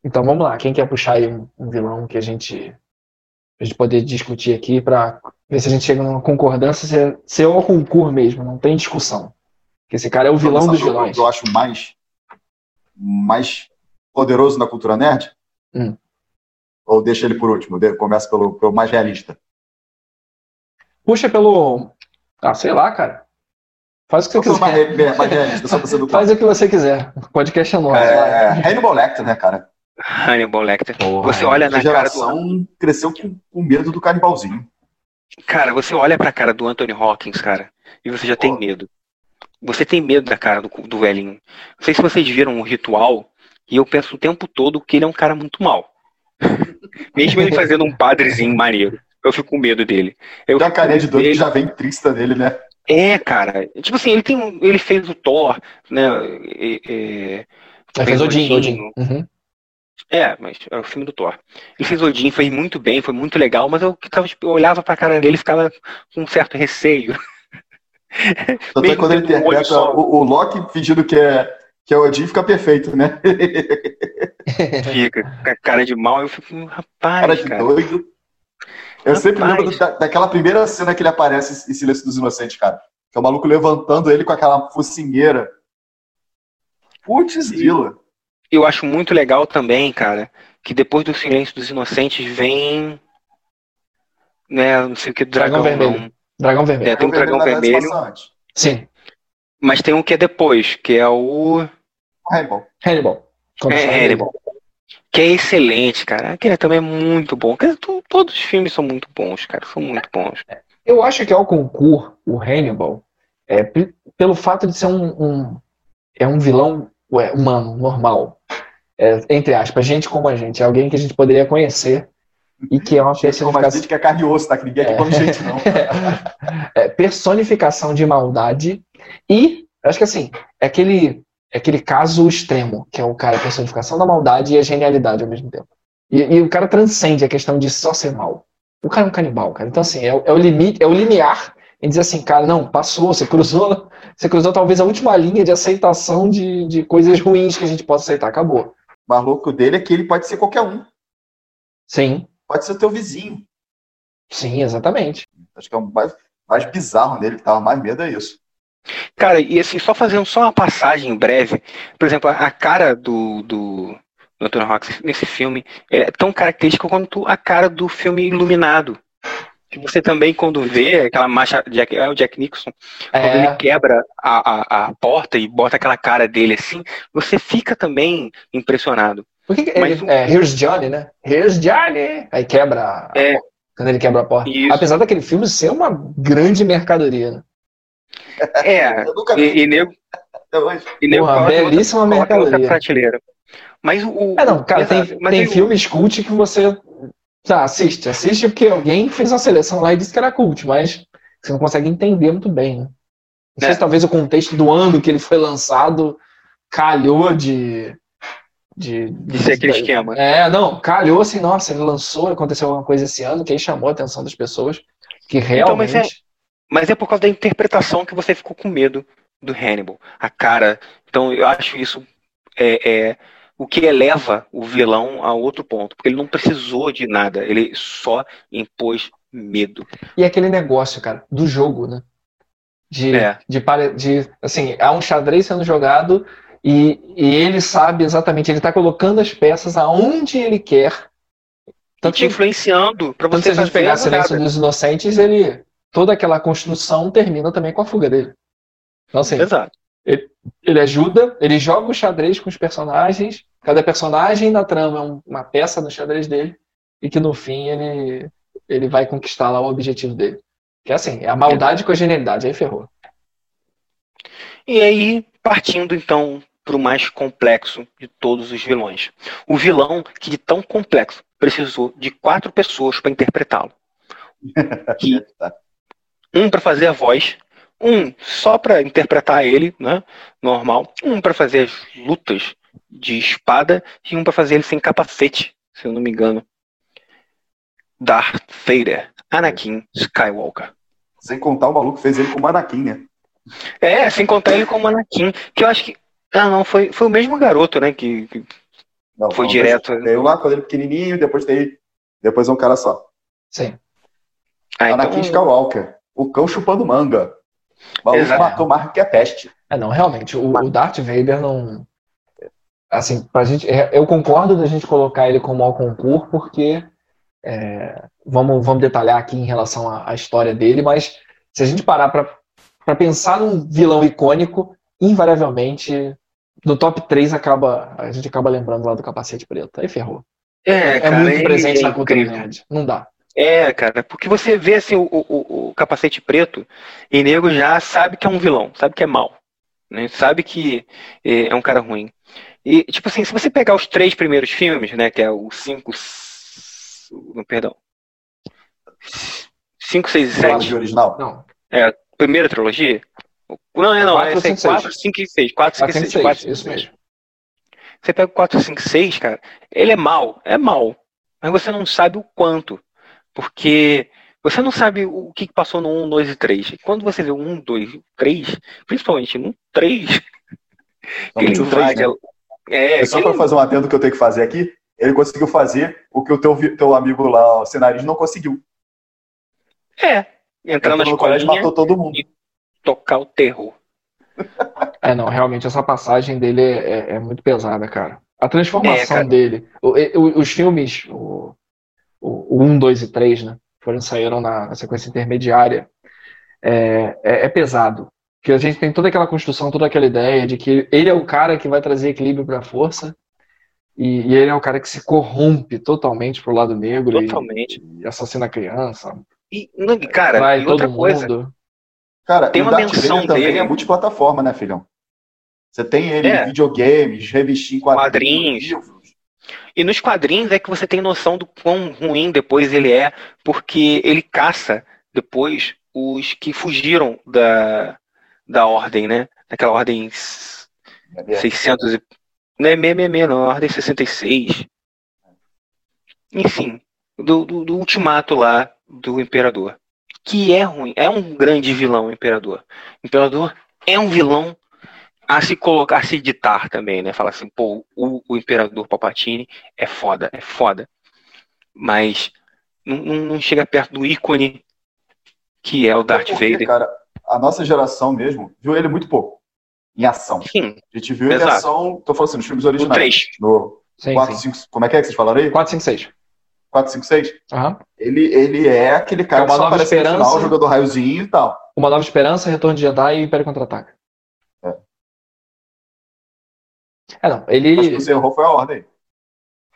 Então vamos lá. Quem quer puxar aí um, um vilão que a gente a gente poder discutir aqui para ver se a gente chega numa concordância se é, se é o concurso mesmo, não tem discussão. Porque esse cara é o vilão dos vilões. Eu acho mais mais poderoso na cultura nerd? Hum. Ou deixa ele por último? Começa pelo, pelo mais realista. Puxa pelo. Ah, sei lá, cara. Faz o que você quiser. Mais, mais realista, só você Faz o que você quiser. O podcast é nosso. É, Hannibal Lecter, né, cara? Hannibal Lecter. Porra, você olha na cara do. cresceu com, com medo do canibalzinho. Cara, você olha pra cara do Anthony Hawkins, cara, e você já Porra. tem medo. Você tem medo da cara do, do velhinho. Não sei se vocês viram o ritual, e eu penso o tempo todo que ele é um cara muito mal. Mesmo ele fazendo um padrezinho maneiro. Eu fico com medo dele. Eu tem a carinha de doido dele... que já vem trista dele, né? É, cara. Tipo assim, ele tem ele fez o Thor, né? É, é, fez Odin, Odin. Uhum. É, mas é o filme do Thor. Ele fez Odin, fez muito bem, foi muito legal, mas eu, eu olhava pra cara dele e ficava com um certo receio. Até quando ele interpreta o, o Loki fingindo que é, que é Odin, fica perfeito, né? fica, com a cara de mal, eu fico, rapaz. Cara de cara. doido. Eu rapaz. sempre lembro da, daquela primeira cena que ele aparece em Silêncio dos Inocentes, cara. Que é o maluco levantando ele com aquela focinheira. Putz, Vila. Eu acho muito legal também, cara, que depois do Silêncio dos Inocentes vem. Né, não sei o que, Dragão, dragão Vermelho. Não. Dragão Vermelho. É, tem um Dragão Vermelho. Sim. Mas tem um que é depois, que é o. Hannibal. Hannibal. É, Hannibal. Que é excelente, cara. Aquele também é muito bom. Todos os filmes são muito bons, cara. São muito bons. Eu acho que ao concurso, o Hannibal, é, pelo fato de ser um, um é um vilão humano, normal. É, entre aspas, gente como a gente. É alguém que a gente poderia conhecer e que é uma personificação. gente que é carne e osso, tá? Que ninguém é como gente, não. é, personificação de maldade e, acho que assim, é aquele, é aquele caso extremo, que é o cara, a personificação da maldade e a genialidade ao mesmo tempo. E, e, o cara transcende a questão de só ser mal. O cara é um canibal, cara. Então, assim, é, é o limite, é o limiar em dizer assim, cara, não, passou, você cruzou, você cruzou talvez a última linha de aceitação de, de coisas ruins que a gente possa aceitar, acabou. O maluco dele é que ele pode ser qualquer um. Sim. Pode ser o teu vizinho. Sim, exatamente. Acho que é o mais, mais bizarro nele, que tava mais medo é isso. Cara, e assim, só fazendo só uma passagem breve, por exemplo, a cara do, do, do Anthony Hawks nesse filme é tão característica quanto a cara do filme Iluminado. Que você também, quando vê aquela marcha, Jack, é o Jack Nixon, é. quando ele quebra a, a, a, porta e bota aquela cara dele assim, você fica também impressionado. Por que, Mas, é, é, Here's Johnny, né? Here's Johnny! Aí quebra a, é, quando ele quebra a porta. Isso. Apesar daquele filme ser uma grande mercadoria, né? É, e, e nego. E nego Porra, belíssima mercadoria. Prateleira. Mas o. É, não, cara, tem, tem filmes cult que você. Tá, assiste, assiste porque alguém fez uma seleção lá e disse que era cult, mas você não consegue entender muito bem, né? Não sei é. se talvez o contexto do ano que ele foi lançado calhou de. De, de ser aquele esquema. É, não, calhou assim, nossa, ele lançou, aconteceu alguma coisa esse ano que aí chamou a atenção das pessoas, que realmente. Então, mas é por causa da interpretação que você ficou com medo do Hannibal. A cara. Então eu acho isso é, é, o que eleva o vilão a outro ponto. Porque ele não precisou de nada. Ele só impôs medo. E aquele negócio, cara, do jogo, né? De, é. de, de, assim, há um xadrez sendo jogado e, e ele sabe exatamente, ele está colocando as peças aonde ele quer. Tanto te influenciando para você. Se a gente pegar Silêncio dos Inocentes, ele toda aquela construção termina também com a fuga dele. Então, assim, Exato. Ele, ele ajuda, ele joga o xadrez com os personagens, cada personagem da trama é uma peça no xadrez dele, e que no fim ele, ele vai conquistar lá o objetivo dele. Que é assim, é a maldade com a genialidade, aí ferrou. E aí, partindo então para o mais complexo de todos os vilões. O vilão que de tão complexo precisou de quatro pessoas para interpretá-lo. Que um para fazer a voz, um só para interpretar ele, né, normal, um para fazer as lutas de espada e um para fazer ele sem capacete, se eu não me engano. Darth Vader, Anakin Skywalker. Sem contar o maluco que fez ele com o Anakin, né? É, sem contar ele com o Anakin, que eu acho que ah, não, foi, foi o mesmo garoto, né, que, que Não, foi não, direto. Tem um lá quando ele é pequenininho, depois tem. Depois é um cara só. Sim. Ah, então- Anakin Skywalker. O cão chupando manga. O maluco Exato. matou mais que a peste. É, não, realmente, o, o Darth Vader não. Assim, pra gente. é, Eu concordo da gente colocar ele como ao concurso, porque. é, vamos, vamos detalhar aqui em relação à, à história dele, mas se a gente parar pra, pra pensar num vilão icônico, invariavelmente, no top 3 acaba, a gente acaba lembrando lá do capacete preto. Aí ferrou. É, É, cara, muito ele presente é na cultura nerd. Não dá. É, cara, porque você vê assim o, o, o capacete preto e nego já sabe que é um vilão, sabe que é mal, né? Sabe que é, é um cara ruim. E, tipo assim, se você pegar os três primeiros filmes, né, que é o 5, perdão, 5, 6 e Trilogia 7, original. Não. primeira trilogia, não, é, não, Quatro, é cinco, seis. 4, 5 e 6, 4, 5 e 6, 4, 5 e isso 6. mesmo. Você pega o 456, cara, ele é mal, é mal. Mas você não sabe o quanto. Porque você não sabe o que passou no 1, 2 e 3. E quando você vê o 1, 2 e 3, principalmente no 3, São que ele invade. né? É, só para ele- fazer um adendo que eu tenho que fazer aqui. Ele conseguiu fazer o que o teu, teu amigo lá, o cenarista, não conseguiu. é, entrar na Entrou no colégio e escolinha matou todo mundo. e tocar o terror. É, não, realmente essa passagem dele é, é- é muito pesada, cara. A transformação É, cara. dele. o- o- os filmes, o, o, o 1, 2 e 3, né? Foram saíram na, na sequência intermediária. É, é, é pesado. Porque a gente tem toda aquela construção, toda aquela ideia de que ele é o cara que vai trazer equilíbrio para a força. E, e ele é o cara que se corrompe totalmente pro lado negro e- Totalmente. e, assassina a criança. E, não, cara, vai e todo outra coisa, mundo. Cara, Tem uma Darth menção Vader também dele. é multiplataforma, né, filhão? Você tem ele É. em videogames, revistinha em quadrinhos, Quadrinhos. E nos quadrinhos é que você tem noção do quão ruim depois ele é, porque ele caça depois os que fugiram da, da ordem, né? Daquela ordem s- É. 600 e... Não é 666, não, é ordem 66. Enfim, do, do, do ultimato lá do Imperador. Que é ruim, é um grande vilão, o Imperador. O Imperador é um vilão a se colocar, a se ditar também, né? Falar assim, pô, o, o Imperador Palpatine é foda, é foda. Mas não, não, chega perto do ícone que é o Darth Porque, Vader. cara, a nossa geração mesmo viu ele muito pouco em ação. Sim, A gente viu ele em Exato. ação, tô falando assim, nos filmes originais. 3. No Sim, 4, sim. 5, como é que é que vocês falaram aí? 4, 5, 6. 4, 5, 6? Aham. Ele, ele é aquele cara É que uma só nova aparece no esperança. final, jogando raiozinho e tal. Uma Nova Esperança, Retorno de Jedi e Império Contra-Ataca. É, não. Ele. você errou foi a ordem.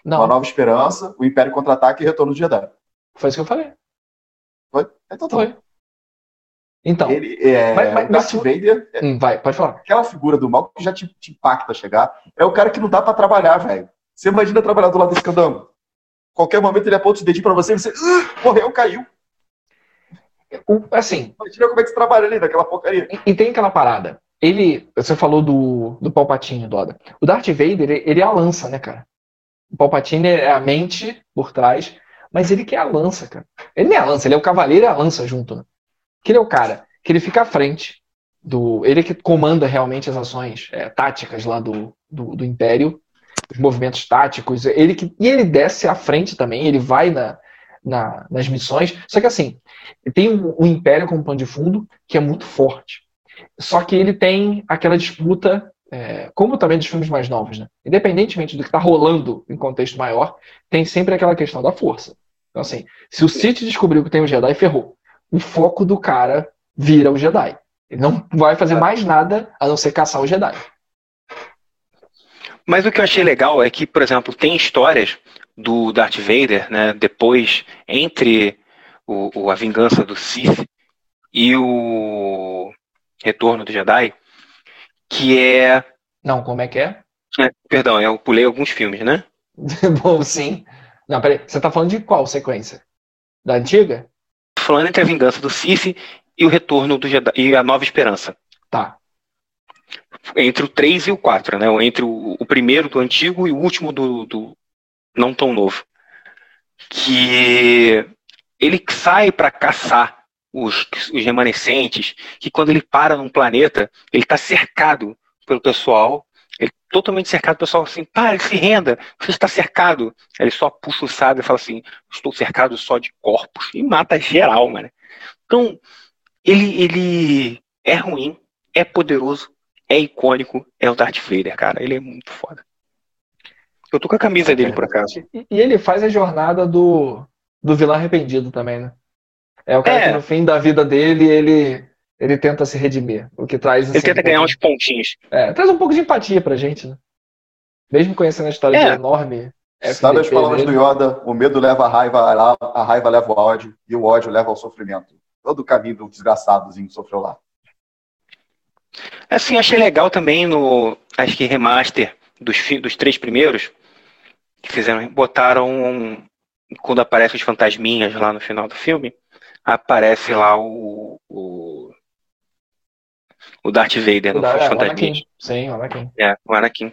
Uma Não, Nova Esperança, o Império Contra-Ataque e Retorno de Jedi. foi isso que eu falei. Foi? Então tá. Foi. Então, Ele é Mas- mas- o Darth mas- Vader, é hum, vai, pode falar. aquela figura do mal que já te, te impacta chegar. É o cara que não dá pra trabalhar, velho. Você imagina trabalhar do lado desse candango. Qualquer momento ele aponta o dedinho pra você e você "Ah, morreu, caiu. O- assim, Imagina como é que você trabalha ali naquela porcaria. e, e tem aquela parada. Ele, você falou do, do Palpatine, Doda. O Darth Vader, ele, ele é a lança, né, cara? O Palpatine é a mente por trás, mas ele que é a lança, cara. Ele não é a lança, ele é o cavaleiro e a lança junto, né? Que ele é o cara que ele fica à frente do. Ele que comanda realmente as ações é, táticas lá do, do, do Império, os movimentos táticos. Ele que, e ele desce à frente também, ele vai na, na- nas missões. Só que assim, tem um, um Império como pano de fundo que é muito forte. Só que ele tem aquela disputa, é, como também dos filmes mais novos, né? Independentemente do que está rolando em contexto maior, tem sempre aquela questão da força. Então, assim, se o Sith descobriu que tem o Jedi, ferrou. O foco do cara vira o Jedi. Ele não vai fazer mais nada a não ser caçar o Jedi. Mas o que eu achei legal é que, por exemplo, tem histórias do Darth Vader, né, depois, entre o, o- a vingança do Sith e o Retorno do Jedi, que é. Não, como é que é? é, perdão, eu pulei alguns filmes, né? Bom, sim. Não, peraí, você tá falando de qual sequência? Da antiga? Falando entre a vingança do Sif e o retorno do Jedi e a Nova Esperança. Tá. Entre o 3 e o 4, né? Entre o, o primeiro do antigo e o último do, do não tão novo. Que ele sai para caçar os, os remanescentes, que quando ele para num planeta, ele está cercado pelo pessoal, ele totalmente cercado, o pessoal assim, pare, se renda, você está cercado. Ele só puxa o sábio e fala assim, estou cercado só de corpos, e mata geral, mano. Então, ele, ele é ruim, é poderoso, é icônico, é o Darth Vader, cara. Ele é muito foda. Eu tô com a camisa dele, por acaso. E, e ele faz a jornada do, do vilão arrependido também, né? É o cara É. que no fim da vida dele, ele, ele tenta se redimir. O que traz. Ele assim, tenta um ganhar pouco- uns pontinhos. É, traz um pouco de empatia pra gente, né? Mesmo conhecendo a história É. do enorme. Sabe as FDP palavras do dele. Yoda? O medo leva a raiva, a a raiva leva ao ódio, e o ódio leva ao sofrimento. Todo o caminho do desgraçadozinho sofreu lá. Assim, achei legal também no. Acho que remaster dos, dos três primeiros. Que fizeram. Botaram. um- quando aparecem os fantasminhas lá no final do filme. Aparece lá o. O, o Darth Vader O no da- os é. Sim, o Anakin. É, o Anakin.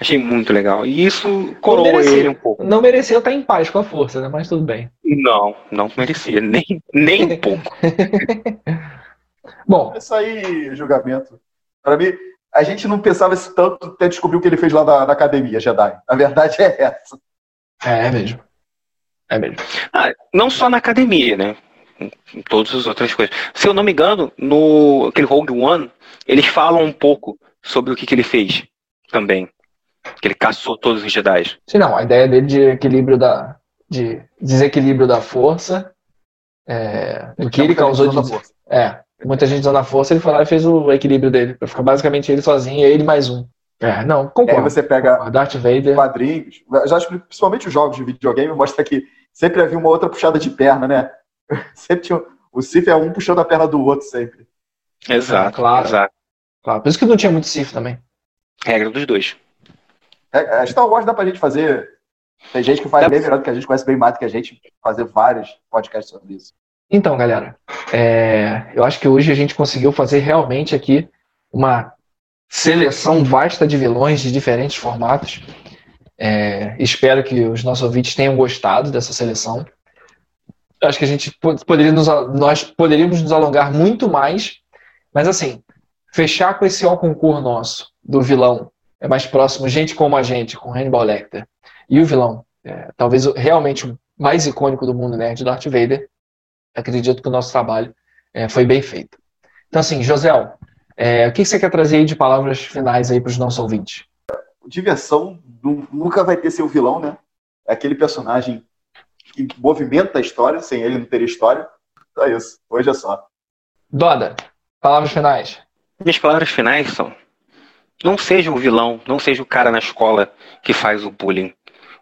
Achei muito legal. E isso coroa merecia. ele um pouco. Não mereceu estar em paz com a força, né? Mas tudo bem. Não, não merecia. Nem, nem um pouco. Bom, Isso aí, julgamento. Para mim, a gente não pensava isso tanto até descobrir o que ele fez lá na, na academia Jedi. A verdade é essa. é mesmo. É mesmo. Ah, não só na academia, né? Em todas as outras coisas. Se eu não me engano, no aquele Rogue One, eles falam um pouco sobre o que, que ele fez também. Que ele caçou todos os Jedi. Sim, não, a ideia dele de equilíbrio da. de desequilíbrio da força. É, do que ele causou de. Muita força. É, muita gente usando a força, ele foi lá e fez o equilíbrio dele. Pra ficar basicamente ele sozinho e ele mais um. É, não, E aí concordo. você pega Darth Vader. quadrinhos, já acho que principalmente os jogos de videogame, mostra que sempre havia uma outra puxada de perna, né? Sempre tinha. O Sif é um puxando a perna do outro sempre. Exato, Ah, claro. exato. Claro, por isso que não tinha muito Sith também. Regra dos dois. É, a Star Wars dá pra gente fazer. Tem gente que faz Dá- bem melhor do que a gente, conhece bem mais do que a gente, fazer vários podcasts sobre isso. Então, galera, é, eu acho que hoje a gente conseguiu fazer realmente aqui uma seleção vasta de vilões de diferentes formatos. É, espero que os nossos ouvintes tenham gostado dessa seleção. Acho que a gente po- poderia nos, nós poderíamos nos alongar muito mais, mas assim, fechar com esse ó concurso nosso do vilão é mais próximo, gente como a gente, com Hannibal Lecter, e o vilão, é, talvez realmente o mais icônico do mundo nerd, Darth Vader, acredito que o nosso trabalho é, foi bem feito. Então, assim, José, é, o que você quer trazer aí de palavras finais aí para os nossos ouvintes? Diversão nu- nunca vai ter seu vilão, né? É aquele personagem que movimenta a história, sem ele não teria história. Só isso. Hoje é só. Doda, palavras finais. Minhas palavras finais são: não seja o vilão, não seja o cara na escola que faz o bullying.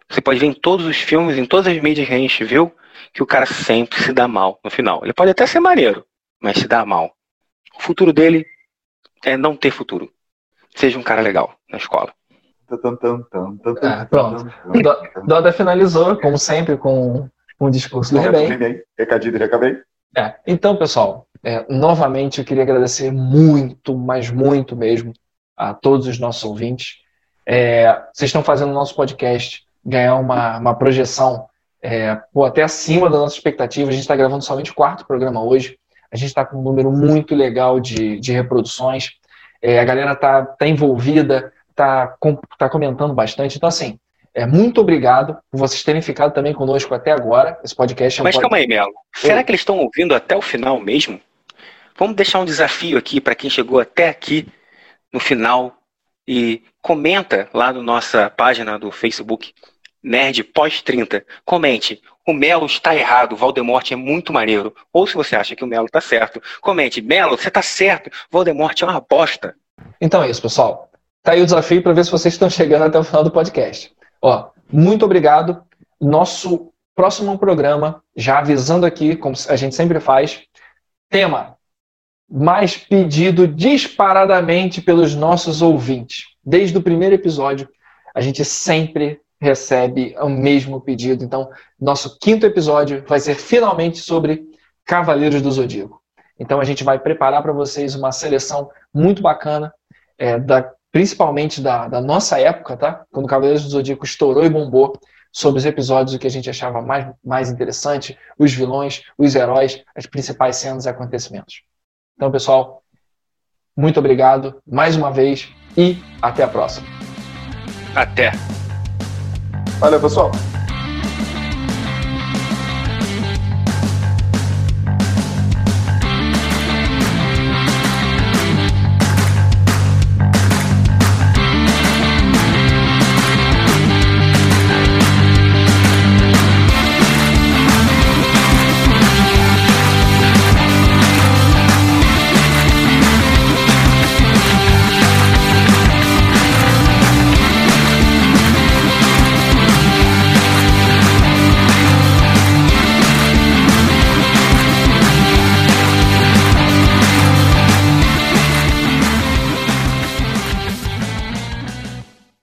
Você pode ver em todos os filmes, em todas as mídias que a gente viu, que o cara sempre se dá mal no final. Ele pode até ser maneiro, mas se dá mal. O futuro dele é não ter futuro. Seja um cara legal na escola. Ah, pronto. Doda finalizou, como sempre, com, o discurso do Rebem. Recadinho, do Recabei. É, então, pessoal, é, novamente eu queria agradecer muito, mas muito mesmo, a todos os nossos ouvintes. É, vocês estão fazendo o nosso podcast ganhar uma, uma projeção é, pô, até acima da nossa expectativa. A gente está gravando somente o quarto programa hoje. A gente está com um número muito legal de, de reproduções. É, a galera está tá envolvida, está tá comentando bastante. Então, assim, é, muito obrigado por vocês terem ficado também conosco até agora. Esse podcast é um Mas calma aí, Melo. Será que eles estão ouvindo até o final mesmo? Vamos deixar um desafio aqui para quem chegou até aqui no final e comenta lá na nossa página do Facebook, Nerd Pós 30. Comente. O Melo está errado, Valdemorte é muito maneiro. Ou se você acha que o Melo está certo, comente. Melo, você está certo, Valdemorte é uma bosta. Então é isso, pessoal. Tá aí o desafio para ver se vocês estão chegando até o final do podcast. Ó, muito obrigado. Nosso próximo programa, já avisando aqui, como a gente sempre faz, tema mais pedido disparadamente pelos nossos ouvintes. Desde o primeiro episódio, a gente sempre recebe o mesmo pedido. Então, nosso quinto episódio vai ser finalmente sobre Cavaleiros do Zodíaco. Então, a gente vai preparar para vocês uma seleção muito bacana, é, da, principalmente da, da, nossa época, tá? Quando Cavaleiros do Zodíaco estourou e bombou, sobre os episódios o que a gente achava mais, mais interessante, os vilões, os heróis, as principais cenas e acontecimentos. Então, pessoal, muito obrigado mais uma vez e até a próxima. Até. Valeu, pessoal.